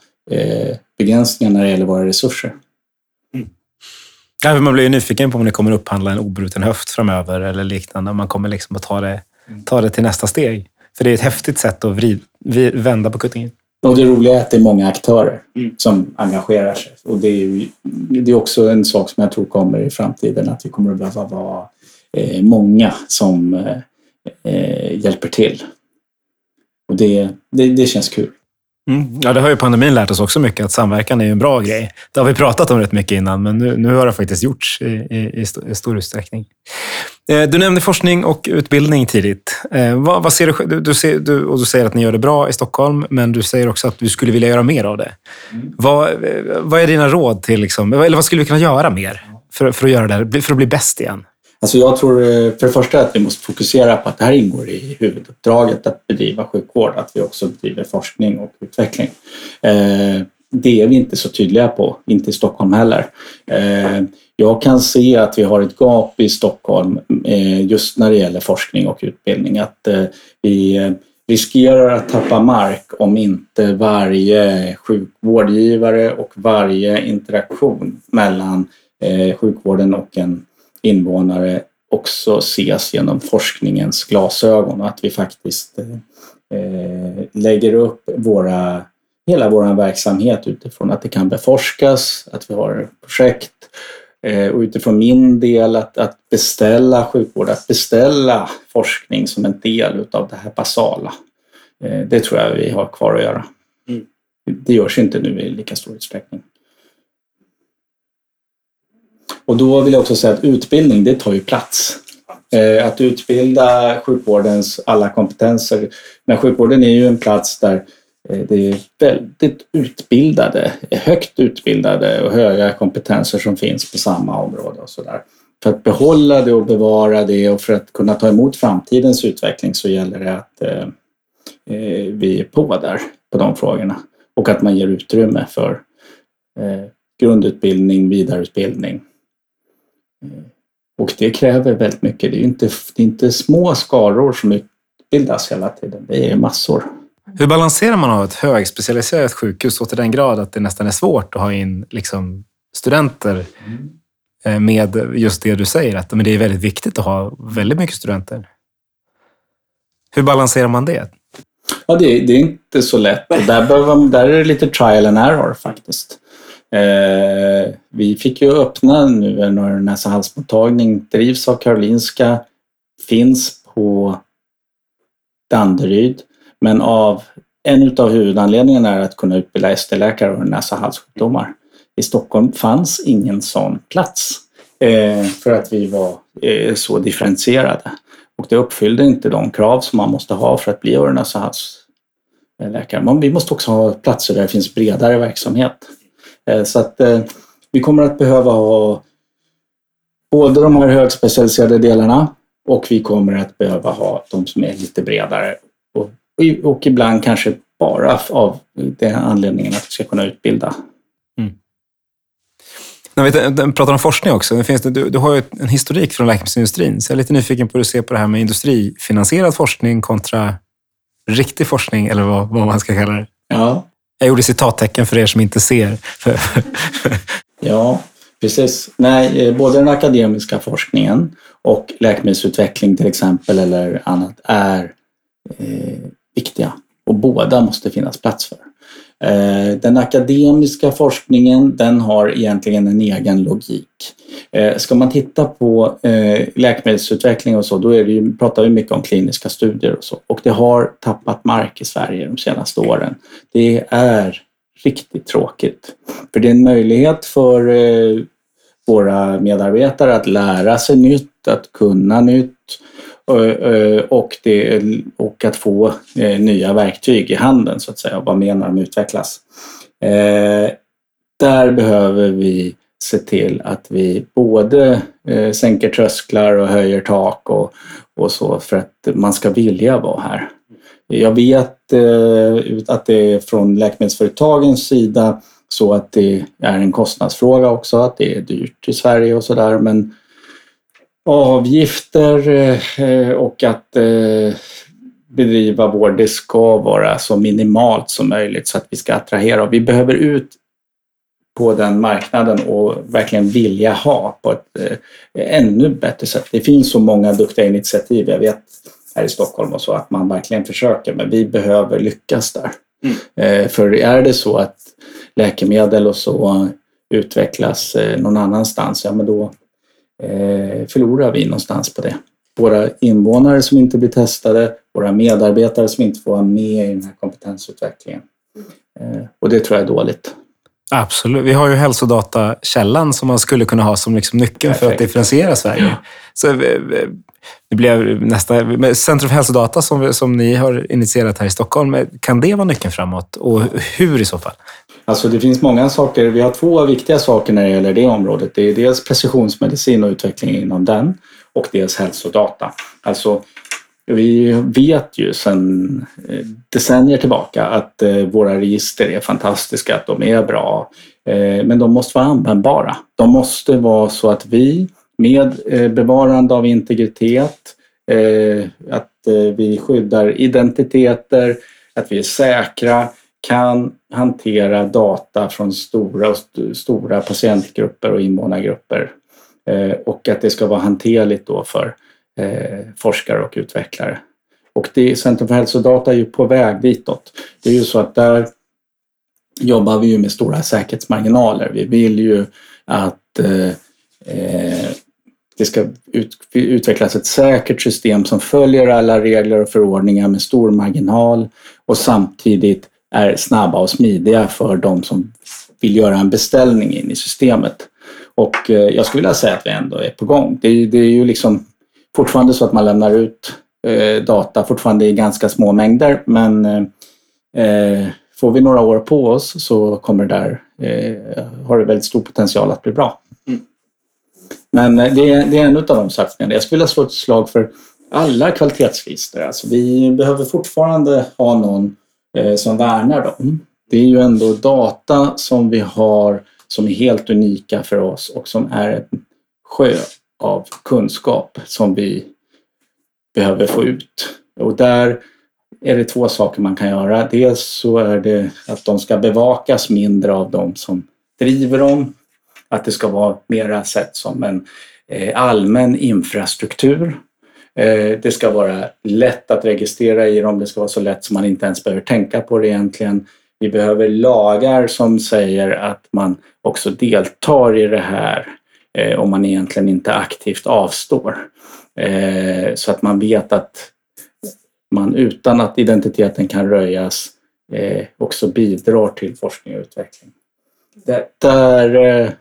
Speaker 3: begränsningar när det gäller våra resurser.
Speaker 1: Ja, man blir ju nyfiken på om ni kommer upphandla en obruten höft framöver eller liknande. Man kommer liksom att ta det, ta det till nästa steg. För det är ett häftigt sätt att vrid, vända på kuttingen.
Speaker 3: Och det roliga är att det är många aktörer mm. som engagerar sig. Och det är, ju, det är också en sak som jag tror kommer i framtiden, att vi kommer att behöva vara eh, många som eh, eh hjälper till. Och det, det, det känns kul.
Speaker 1: Mm. Ja, det har ju pandemin lärt oss också mycket, att samverkan är en bra grej. Det har vi pratat om rätt mycket innan, men nu, nu har det faktiskt gjorts i, i, i stor utsträckning. Eh, du nämnde forskning och utbildning tidigt. Eh, vad, vad, ser du, du, ser, du, och du säger att ni gör det bra i Stockholm, men du säger också att du skulle vilja göra mer av det. Mm. Vad, vad är dina råd till, liksom, eller vad skulle vi kunna göra mer för, för, att göra det, för att bli bäst igen?
Speaker 3: Alltså jag tror eh, för det första att vi måste fokusera på att det här ingår i huvuduppdraget att bedriva sjukvård, att vi också bedriver forskning och utveckling. Eh, det är vi inte så tydliga på, inte i Stockholm heller. Eh, jag kan se att vi har ett gap i Stockholm eh, just när det gäller forskning och utbildning. Att eh, vi eh, riskerar att tappa mark om inte varje sjukvårdgivare och varje interaktion mellan sjukvården och en invånare också ses genom forskningens glasögon och att vi faktiskt lägger upp våra, hela vår verksamhet utifrån att det kan beforskas, att vi har projekt och utifrån min del att, att beställa sjukvård, att beställa forskning som en del utav det här basala. Eh, det tror jag vi har kvar att göra. Mm. Det görs inte nu i lika stor utsträckning. Och då vill jag också säga att utbildning, det tar ju plats. Eh, att utbilda sjukvårdens alla kompetenser. Men sjukvården är ju en plats där eh, Eh, det är väldigt utbildade, högt utbildade och höga kompetenser som finns på samma område och sådär. För att behålla det och bevara det och för att kunna ta emot framtidens utveckling så gäller det att eh, eh vi är på där på de frågorna och att man ger utrymme för eh, grundutbildning, vidareutbildning eh, Och det kräver väldigt mycket. Det är inte, det är inte små skaror som utbildas hela tiden, det är massor.
Speaker 1: Hur balanserar man av ett högspecialiserat sjukhus så till den grad att det nästan är svårt att ha in liksom, studenter mm. med just det du säger, att men det är väldigt viktigt att ha väldigt mycket studenter. Hur balanserar man det?
Speaker 3: Ja, det, det är inte så lätt. Där, behöver, där är det lite trial and error faktiskt. Eh, vi fick ju öppna nu en näsa halsmottagning, drivs av Karolinska, finns på Danderyd, men av en av huvudanledningarna är att kunna utbilda ST-läkare och näsa halssjukdomar. I Stockholm fanns ingen sån plats eh, för att vi var eh, så differentierade. Och det uppfyllde inte de krav som man måste ha för att bli öron näsa halsläkare. Men vi måste också ha platser där det finns bredare verksamhet. Eh, så att eh, vi kommer att behöva ha både de här högspecialiserade delarna och vi kommer att behöva ha de som är lite bredare och, och ibland kanske bara av den anledningen att vi ska kunna utbilda. Mm.
Speaker 1: När vi pratar om forskning också, finns det, du, du har ju en historik från läkemedelsindustrin, så jag är lite nyfiken på hur du ser på det här med industrifinansierad forskning kontra riktig forskning, eller vad, vad man ska kalla det.
Speaker 3: Ja.
Speaker 1: Jag gjorde citattecken för er som inte ser.
Speaker 3: ja, precis. Nej, eh, både den akademiska forskningen och läkemedelsutveckling till exempel eller annat är eh, viktiga och båda måste finnas plats för. Eh, den akademiska forskningen den har egentligen en egen logik. Eh, ska man titta på eh, läkemedelsutveckling och så, då är det ju, pratar vi mycket om kliniska studier och så. Och det har tappat mark i Sverige de senaste åren. Det är riktigt tråkigt. För det är en möjlighet för våra medarbetare att lära sig nytt, att kunna nytt Eh, eh, och, det, och att få eh, nya verktyg i handen så att säga och vara med när de utvecklas. Där behöver vi se till att vi både sänker trösklar och höjer tak och, och så för att man ska vilja vara här. Jag vet att det är från läkemedelsföretagens sida så att det är en kostnadsfråga också, att det är dyrt i Sverige och sådär. Men avgifter eh, och att eh, bedriva vård, det ska vara så minimalt som möjligt så att vi ska attrahera. Vi behöver ut på den marknaden och verkligen vilja ha på ett eh, ännu bättre sätt. Det finns så många duktiga initiativ, jag vet här i Stockholm och så, att man verkligen försöker, men vi behöver lyckas där. Mm. För är det så att läkemedel och så utvecklas någon annanstans, ja men då förlorar vi någonstans på det. Våra invånare som inte blir testade, våra medarbetare som inte får vara med i den här kompetensutvecklingen. Eh, och det tror jag är dåligt.
Speaker 1: Absolut. Vi har ju hälsodatakällan som man skulle kunna ha som liksom nyckeln Perfekt. för att differentiera Sverige. Så, eh, det blev nästa, Centrum för hälsodata som, som ni har initierat här i Stockholm, eh, kan det vara nyckeln framåt? Och hur i så fall?
Speaker 3: Alltså det finns många saker. Vi har två viktiga saker när det gäller det området. Det är dels precisionsmedicin och utveckling inom den och dels hälsodata. Alltså vi vet ju sedan eh, decennier tillbaka att eh, våra register är fantastiska, att de är bra. Men de måste vara användbara. De måste vara så att vi med eh, bevarande av integritet, eh, att eh, vi skyddar identiteter, att vi är säkra, kan hantera data från stora, stora patientgrupper och invånargrupper och att det ska vara hanterligt då för forskare och utvecklare. Och det, Centrum för hälsodata är ju på väg ditåt. Det är ju så att där jobbar vi ju med stora säkerhetsmarginaler. Vi vill ju att eh det ska ut, utvecklas ett säkert system som följer alla regler och förordningar med stor marginal och samtidigt är snabba och smidiga för de som vill göra en beställning in i systemet. Och eh, jag skulle vilja säga att vi ändå är på gång. Det är, det är ju liksom fortfarande så att man lämnar ut eh, data fortfarande i ganska små mängder men eh, eh får vi några år på oss så kommer det där, eh, har det väldigt stor potential att bli bra. Men eh, det är, det är en av de satsningarna. Jag skulle vilja slå ett slag för alla kvalitetsregister. Alltså vi behöver fortfarande ha någon Eh, som värnar dem. Mm. Det är ju ändå data som vi har som är helt unika för oss och som är en sjö av kunskap som vi behöver få ut. Och där är det två saker man kan göra. Dels så är det att de ska bevakas mindre av de som driver dem. Att det ska vara mera sett som en eh, allmän infrastruktur eh, det ska vara lätt att registrera i dem. Det ska vara så lätt som man inte ens behöver tänka på det egentligen. Vi behöver lagar som säger att man också deltar i det här eh, om man egentligen inte aktivt avstår. Så att man vet att man utan att identiteten kan röjas också bidrar till forskning och utveckling. Där, där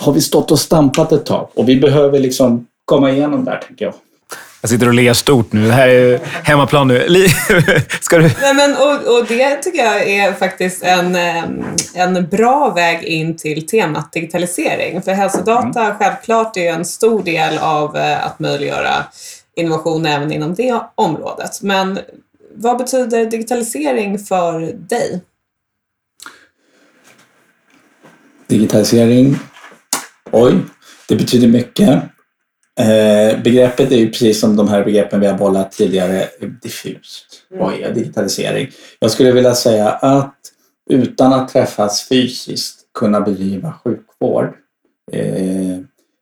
Speaker 3: har vi stått och stampat ett tag och vi behöver liksom komma igenom där, tänker jag.
Speaker 1: Jag sitter och ler stort nu. Det här är hemmaplan nu. Ska du?
Speaker 2: Nej, men, och, och det tycker jag är faktiskt en, en bra väg in till temat digitalisering. För hälsodata mm. självklart är en stor del av eh, att möjliggöra innovation även inom det området. Men vad betyder digitalisering för dig?
Speaker 3: Digitalisering? Oj, det betyder mycket. Eh, begreppet är ju precis som de här begreppen vi har bollat tidigare diffust. Mm. Vad är digitalisering? Jag skulle vilja säga att utan att träffas fysiskt kunna bedriva sjukvård eh,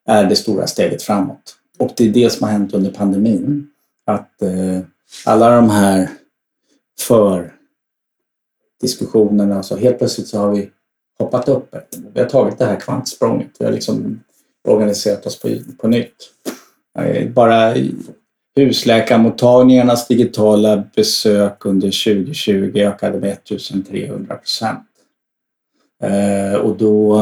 Speaker 3: är det stora steget framåt. Och det är det som har hänt under pandemin. Att eh, alla de här för diskussionerna. Så helt plötsligt så har vi hoppat upp. Vi har tagit det här kvantsprånget. Vi har liksom organiserat oss på, på nytt. Bara husläkarmottagningarnas digitala besök under 2020 ökade med 1300 procent. Eh, och då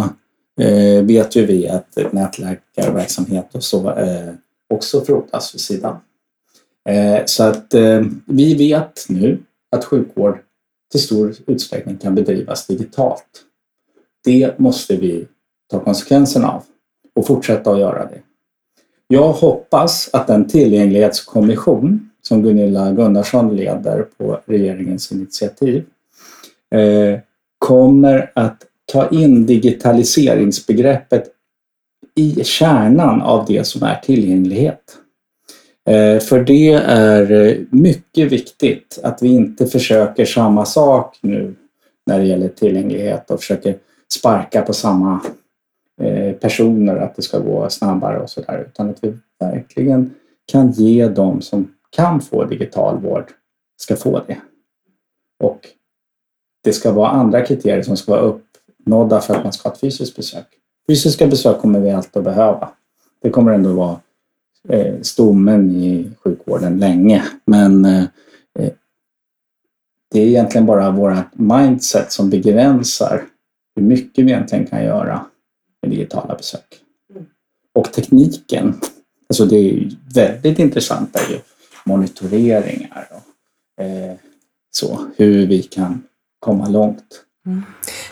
Speaker 3: eh, vet ju vi att nätläkarverksamhet och så eh, också frodas vid sidan. Eh, så att eh, vi vet nu att sjukvård till stor utsträckning kan bedrivas digitalt. Det måste vi ta konsekvenserna av och fortsätta att göra det. Jag hoppas att den tillgänglighetskommission som Gunilla Gunnarsson leder på regeringens initiativ eh, kommer att ta in digitaliseringsbegreppet i kärnan av det som är tillgänglighet. Eh, för det är eh, mycket viktigt att vi inte försöker samma sak nu när det gäller tillgänglighet och försöker sparka på samma eh, personer att det ska gå snabbare och sådär utan att vi verkligen kan ge dem som kan få digital vård ska få det. Och det ska vara andra kriterier som ska vara uppnådda för att man ska ha ett fysiskt besök. Fysiska besök kommer vi alltid att behöva. Det kommer ändå vara eh, stommen i sjukvården länge. Men eh, eh det är egentligen bara vårt mindset som begränsar hur mycket vi egentligen kan göra med digitala besök. Och tekniken, alltså det är väldigt intressant är ju monitoreringar och eh, så, hur vi kan komma långt.
Speaker 2: Mm.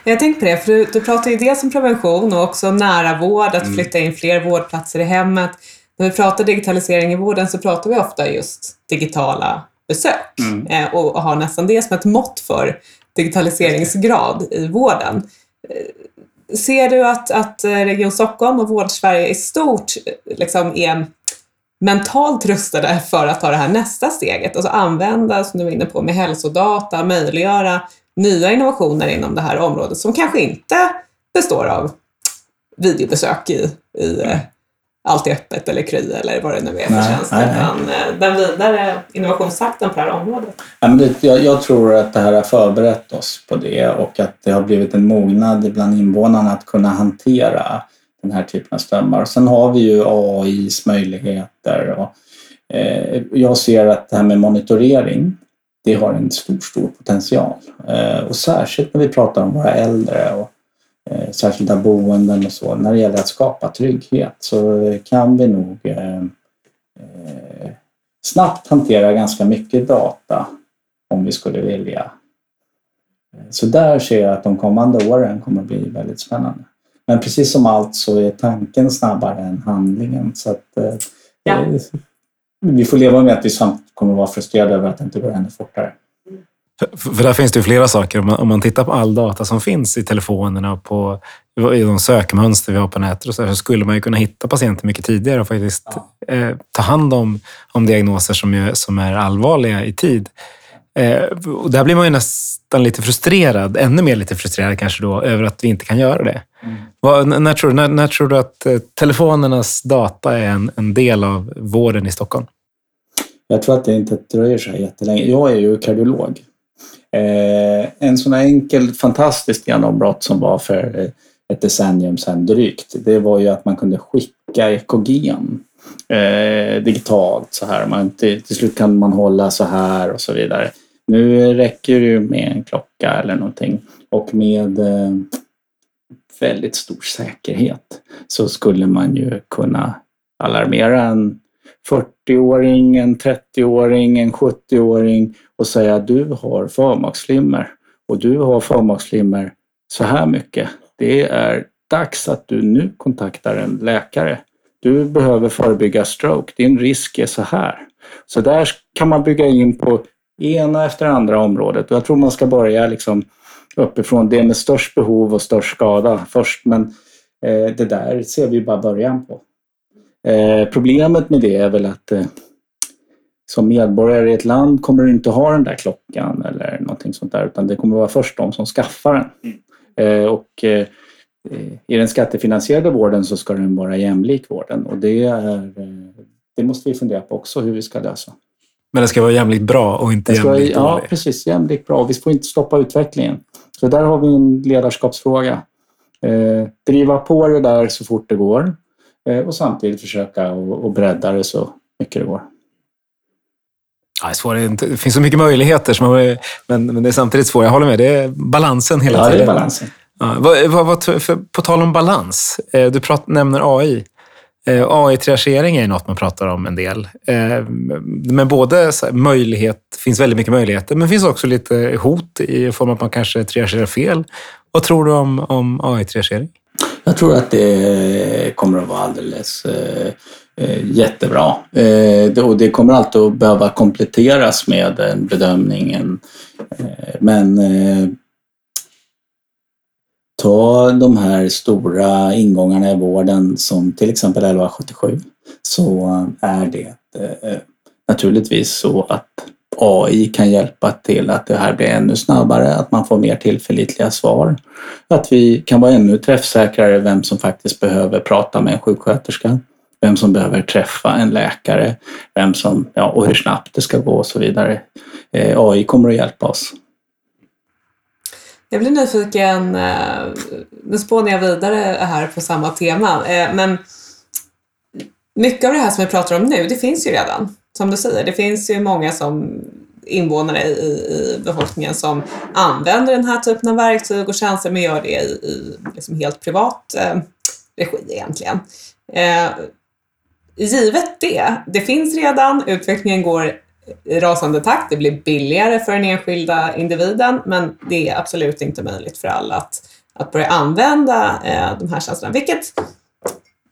Speaker 2: Jag tänkte på det, för du, du pratar ju dels om prevention och också nära vård, att mm. flytta in fler vårdplatser i hemmet. När vi pratar digitalisering i vården så pratar vi ofta just digitala besök mm. eh, och, och har nästan det som ett mått för digitaliseringsgrad i vården. Ser du att, att eh, Region Stockholm och Vårdsverige i stort liksom är mentalt rustade för att ta det här nästa steget? Alltså använda, som du var inne på, med hälsodata, möjliggöra nya innovationer inom det här området som kanske inte består av videobesök i, i mm. Allt är öppet eller Kry eller vad det nu är för tjänst. Utan eh, den vidare innovationstakten på det här området.
Speaker 3: Ja, men det, jag, jag, tror att det här har förberett oss på det och att det har blivit en mognad bland invånarna att kunna hantera den här typen av strömmar. Sen har vi ju AIs möjligheter och eh, jag ser att det här med monitorering det har en stor, stor potential. Eh, och särskilt när vi pratar om våra äldre och eh, särskilda boenden och så. När det gäller att skapa trygghet så kan vi nog eh, snabbt hantera ganska mycket data om vi skulle vilja. Så där ser jag att de kommande åren kommer bli väldigt spännande. Men precis som allt så är tanken snabbare än handlingen. Så att, ja. vi får leva med att vi samt kommer att vara frustrerade över att det inte går ännu fortare.
Speaker 1: För, för där finns det ju flera saker. Om man, om man, tittar på all data som finns i telefonerna och på, i de sökmönster vi har på nätet och så, så skulle man ju kunna hitta patienter mycket tidigare och faktiskt ja. eh, ta hand om, om diagnoser som, är, som är allvarliga i tid. Eh, och där blir man ju nästan lite frustrerad, ännu mer lite frustrerad kanske då, över att vi inte kan göra det. Mm. Vad, när, tror, när, när, tror du att eh, telefonernas data är en, en del av vården i Stockholm?
Speaker 3: Jag tror att det inte dröjer så jättelänge. Jag är ju kardiolog. Eh, en sån här enkel, fantastiskt genombrott som var för eh, ett decennium sedan drygt, det var ju att man kunde skicka ekogen eh, digitalt så här. Man, till, till slut kan man hålla så här och så vidare. Nu räcker det ju med en klocka eller någonting och med eh, väldigt stor säkerhet så skulle man ju kunna alarmera en 40-åring, en 30-åring, en 70-åring och säga att du har förmaksflimmer och du har förmaksflimmer så här mycket. Det är dags att du nu kontaktar en läkare. Du behöver förebygga stroke. Din risk är så här. Så där kan man bygga in på ena efter andra området och jag tror man ska börja liksom uppifrån det med störst behov och störst skada först. Men eh, det där ser vi bara början på. Eh, problemet med det är väl att eh, som medborgare i ett land kommer du inte ha den där klockan eller någonting sånt där utan det kommer vara först de som skaffar den. Mm. Eh, och eh, i den skattefinansierade vården så ska den vara jämlik vården och det, är, eh, det måste vi fundera på också hur vi ska lösa.
Speaker 1: Men det ska vara jämlikt bra och inte jämlikt
Speaker 3: ja,
Speaker 1: dålig.
Speaker 3: precis. Jämlikt bra. Vi får inte stoppa utvecklingen. Så där har vi en ledarskapsfråga. Eh, driva på det där så fort det går eh, och samtidigt försöka och, bredda det så mycket det går.
Speaker 1: Ja, det. Det det finns så mycket möjligheter, man, men, men det är samtidigt svårt. Jag håller med. Det är balansen hela
Speaker 3: Ja, det
Speaker 1: tiden.
Speaker 3: är balansen.
Speaker 1: Ja, vad, vad, vad, för, på tal om balans. Eh, du prat, nämner AI. Eh, AI-triagering är något man pratar om en del. Eh, men både möjlighet, finns väldigt mycket möjligheter, men finns också lite hot i form av att man kanske triagerar fel. Vad tror du om, om AI-triagering?
Speaker 3: Jag tror att det kommer att vara alldeles eh, eh jättebra. Eh, det, och det kommer alltid att behöva kompletteras med en bedömning. Eh, men eh, ta de här stora ingångarna i vården som till exempel 1177 så är det eh, naturligtvis så att AI kan hjälpa till att det här blir ännu snabbare, att man får mer tillförlitliga svar. Att vi kan vara ännu träffsäkrare vem som faktiskt behöver prata med en sjuksköterska, vem som behöver träffa en läkare, vem som, ja, och hur snabbt det ska gå och så vidare. Eh, AI kommer att hjälpa oss.
Speaker 2: Jag blir nyfiken, eh, nu spånar jag vidare här på samma tema, eh, men mycket av det här som vi pratar om nu, det finns ju redan. Som du säger, det finns ju många som invånare i, i befolkningen som använder den här typen av verktyg och tjänster, men gör det i, i liksom helt privat eh, regi egentligen. Eh, givet det, det finns redan, utvecklingen går i rasande takt, det blir billigare för den enskilda individen, men det är absolut inte möjligt för alla att, att börja använda eh, de här tjänsterna. Vilket,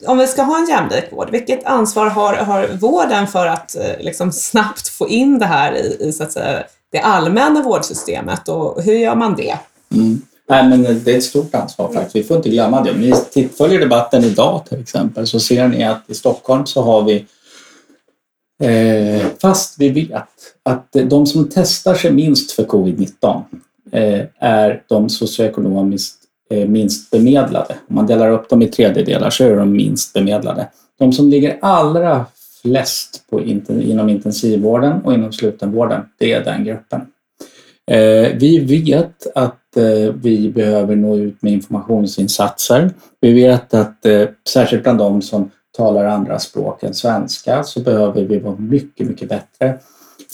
Speaker 2: om vi ska ha en jämlik vård, vilket ansvar har, har vården för att eh, liksom snabbt få in det här i, i så att säga, det allmänna vårdsystemet och hur gör man det?
Speaker 3: Mm. Nej, men det är ett stort ansvar faktiskt. Vi får inte glömma det. Om ni följer debatten idag till exempel så ser ni att i Stockholm så har vi eh, fast vi vet att de som testar sig minst för covid-19 eh, är de socioekonomiskt Eh, minst bemedlade. Om man delar upp dem i tredjedelar så är de minst bemedlade. De som ligger allra flest på, inten- inom intensivvården och inom slutenvården, det är den gruppen. Eh, vi vet att eh, vi behöver nå ut med informationsinsatser. Vi vet att eh, särskilt bland de som talar andra språk än svenska så behöver vi vara mycket, mycket bättre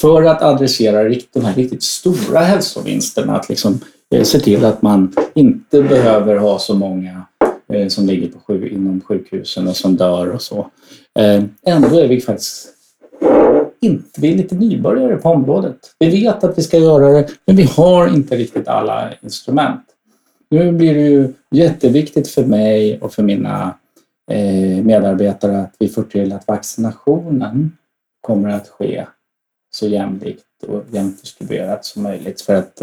Speaker 3: för att adressera de här riktigt stora hälsovinsterna. Att liksom, eh, Eh, se till att man inte behöver ha så många eh, som ligger på sju, inom sjukhusen och som dör och så. Eh, ändå är vi faktiskt inte, vi är lite nybörjare på området. Vi vet att vi ska göra det, men vi har inte riktigt alla instrument. Nu blir det ju jätteviktigt för mig och för mina medarbetare att vi får till att vaccinationen kommer att ske så jämlikt och jämnt distribuerat som möjligt för att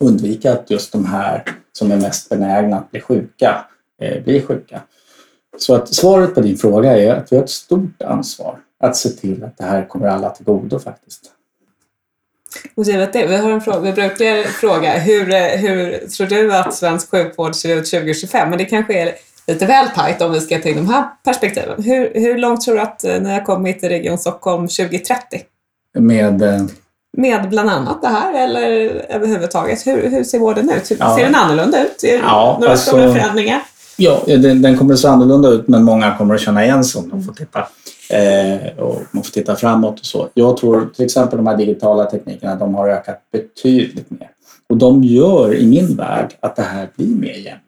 Speaker 3: undvika att just de här som är mest benägna att bli sjuka eh, blir sjuka. Så att svaret på din fråga är att vi har ett stort ansvar att se till att det här kommer alla till godo faktiskt.
Speaker 2: Och givet det, vi har en fråga, vi brukar fråga hur, hur tror du att svensk sjukvård ser ut 2025? Men det kanske är lite väl tajt om vi ska ta in de här perspektiven. Hur, hur långt tror du att ni har kommit i Region Stockholm 2030?
Speaker 3: Med, eh,
Speaker 2: Med bland annat det här eller överhuvudtaget? Hur, hur ser vården ut? Hur,
Speaker 3: Ja.
Speaker 2: Ser den annorlunda ut? Är
Speaker 3: Ja,
Speaker 2: några
Speaker 3: alltså-
Speaker 2: stora förändringar?
Speaker 3: ja, den, den kommer att se annorlunda ut men många kommer att känna igen sig om de får titta. Eh, och man får titta framåt och så. Jag tror till exempel de här digitala teknikerna de har ökat betydligt mer. Och de gör i min värld att det här blir mer jämlikt.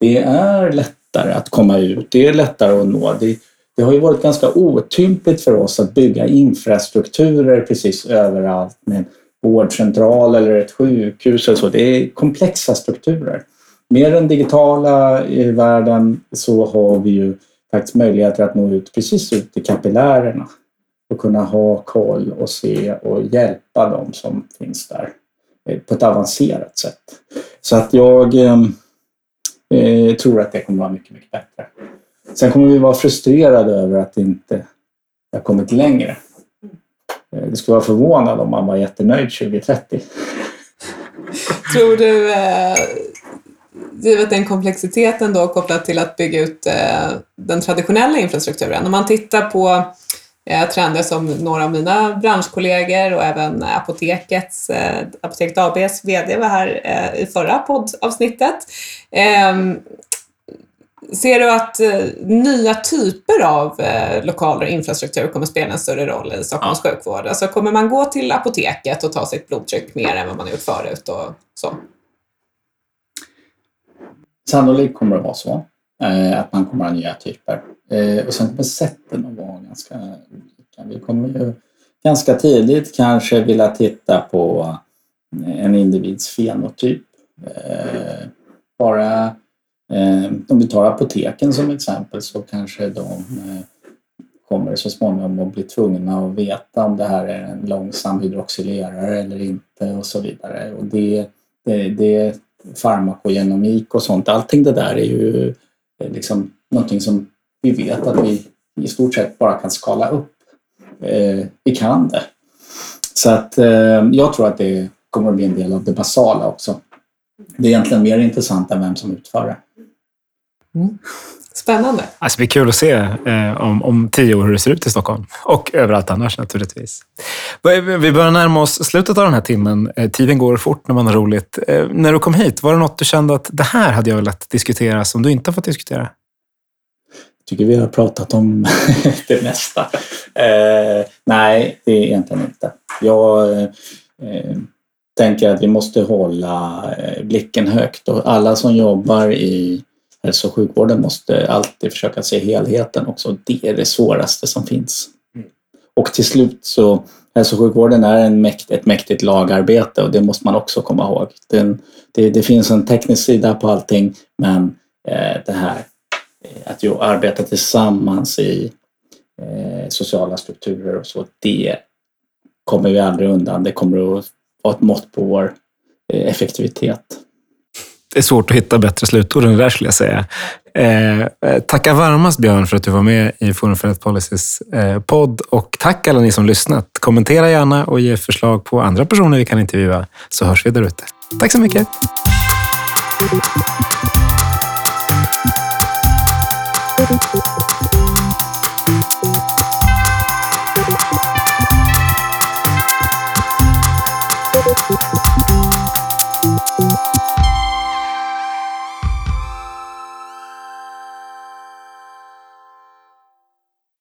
Speaker 3: Det är lättare att komma ut, det är lättare att nå. Det, det har ju varit ganska otympligt för oss att bygga infrastrukturer precis överallt med en vårdcentral eller ett sjukhus eller så. Det är komplexa strukturer. Med den digitala i världen så har vi ju faktiskt möjligheter att nå ut precis ut i kapillärerna och kunna ha koll och se och hjälpa dem som finns där eh, på ett avancerat sätt. Så att jag eh, eh, tror att det kommer vara mycket, mycket bättre. Sen kommer vi vara frustrerade över att det inte har kommit längre. Eh, Det skulle vara förvånad om man var jättenöjd 2030.
Speaker 2: Tror du, eh, givet den komplexiteten då kopplat till att bygga ut eh, den traditionella infrastrukturen, om man tittar på eh, trender som några av mina branschkollegor och även Apotekets, eh, Apoteket ABs VD var här eh, i förra poddavsnittet. Ehm, Ser du att nya typer av lokaler och infrastruktur kommer spela en större roll i Stockholms ja. sjukvård? Alltså kommer man gå till apoteket och ta sitt blodtryck mer än vad man gjort förut och så?
Speaker 3: Sannolikt kommer det vara så. Eh, att man kommer att ha nya typer. Eh, och sen kommer sätten att vara ganska olika. Vi kommer ju ganska tidigt kanske vilja titta på en individs fenotyp. Eh, bara om vi tar apoteken som exempel så kanske de eh, kommer så småningom att bli tvungna att veta om det här är en långsam hydroxylerare eller inte och så vidare. Och det, det, det farmakogenomik och sånt, allting det där är ju eh, liksom någonting som vi vet att vi i stort sett bara kan skala upp. Eh, vi kan det. Så att eh, jag tror att det kommer att bli en del av det basala också. Det är egentligen mer intressant än vem som utför det.
Speaker 2: Mm. Spännande.
Speaker 1: Alltså, det blir kul att se eh, om, om tio år hur det ser ut i Stockholm och överallt annars naturligtvis. Vi börjar närma oss slutet av den här timmen. Eh, tiden går fort när man har roligt. Eh, när du kom hit, var det något du kände att det här hade jag velat diskutera som du inte har fått diskutera?
Speaker 3: Jag tycker vi har pratat om det mesta. Eh, nej, det är egentligen inte. Jag eh, tänker att vi måste hålla eh, blicken högt och alla som jobbar i hälso och sjukvården måste alltid försöka se helheten också. Det är det svåraste som finns. Mm. Och till slut så hälso och sjukvården är en mäkt, ett mäktigt lagarbete och det måste man också komma ihåg. Den, det, det, finns en teknisk sida på allting men eh, det här eh, att ju arbeta tillsammans i eh, sociala strukturer och så, det kommer vi aldrig undan. Det kommer att vara ett mått på vår eh, effektivitet
Speaker 1: det är svårt att hitta bättre slutord än det där skulle jag säga. Eh, eh, tacka varmast Björn för att du var med i Forum för Rätt Policies eh, podd och tack alla ni som lyssnat. Kommentera gärna och ge förslag på andra personer vi kan intervjua så hörs vi där ute. Tack så mycket!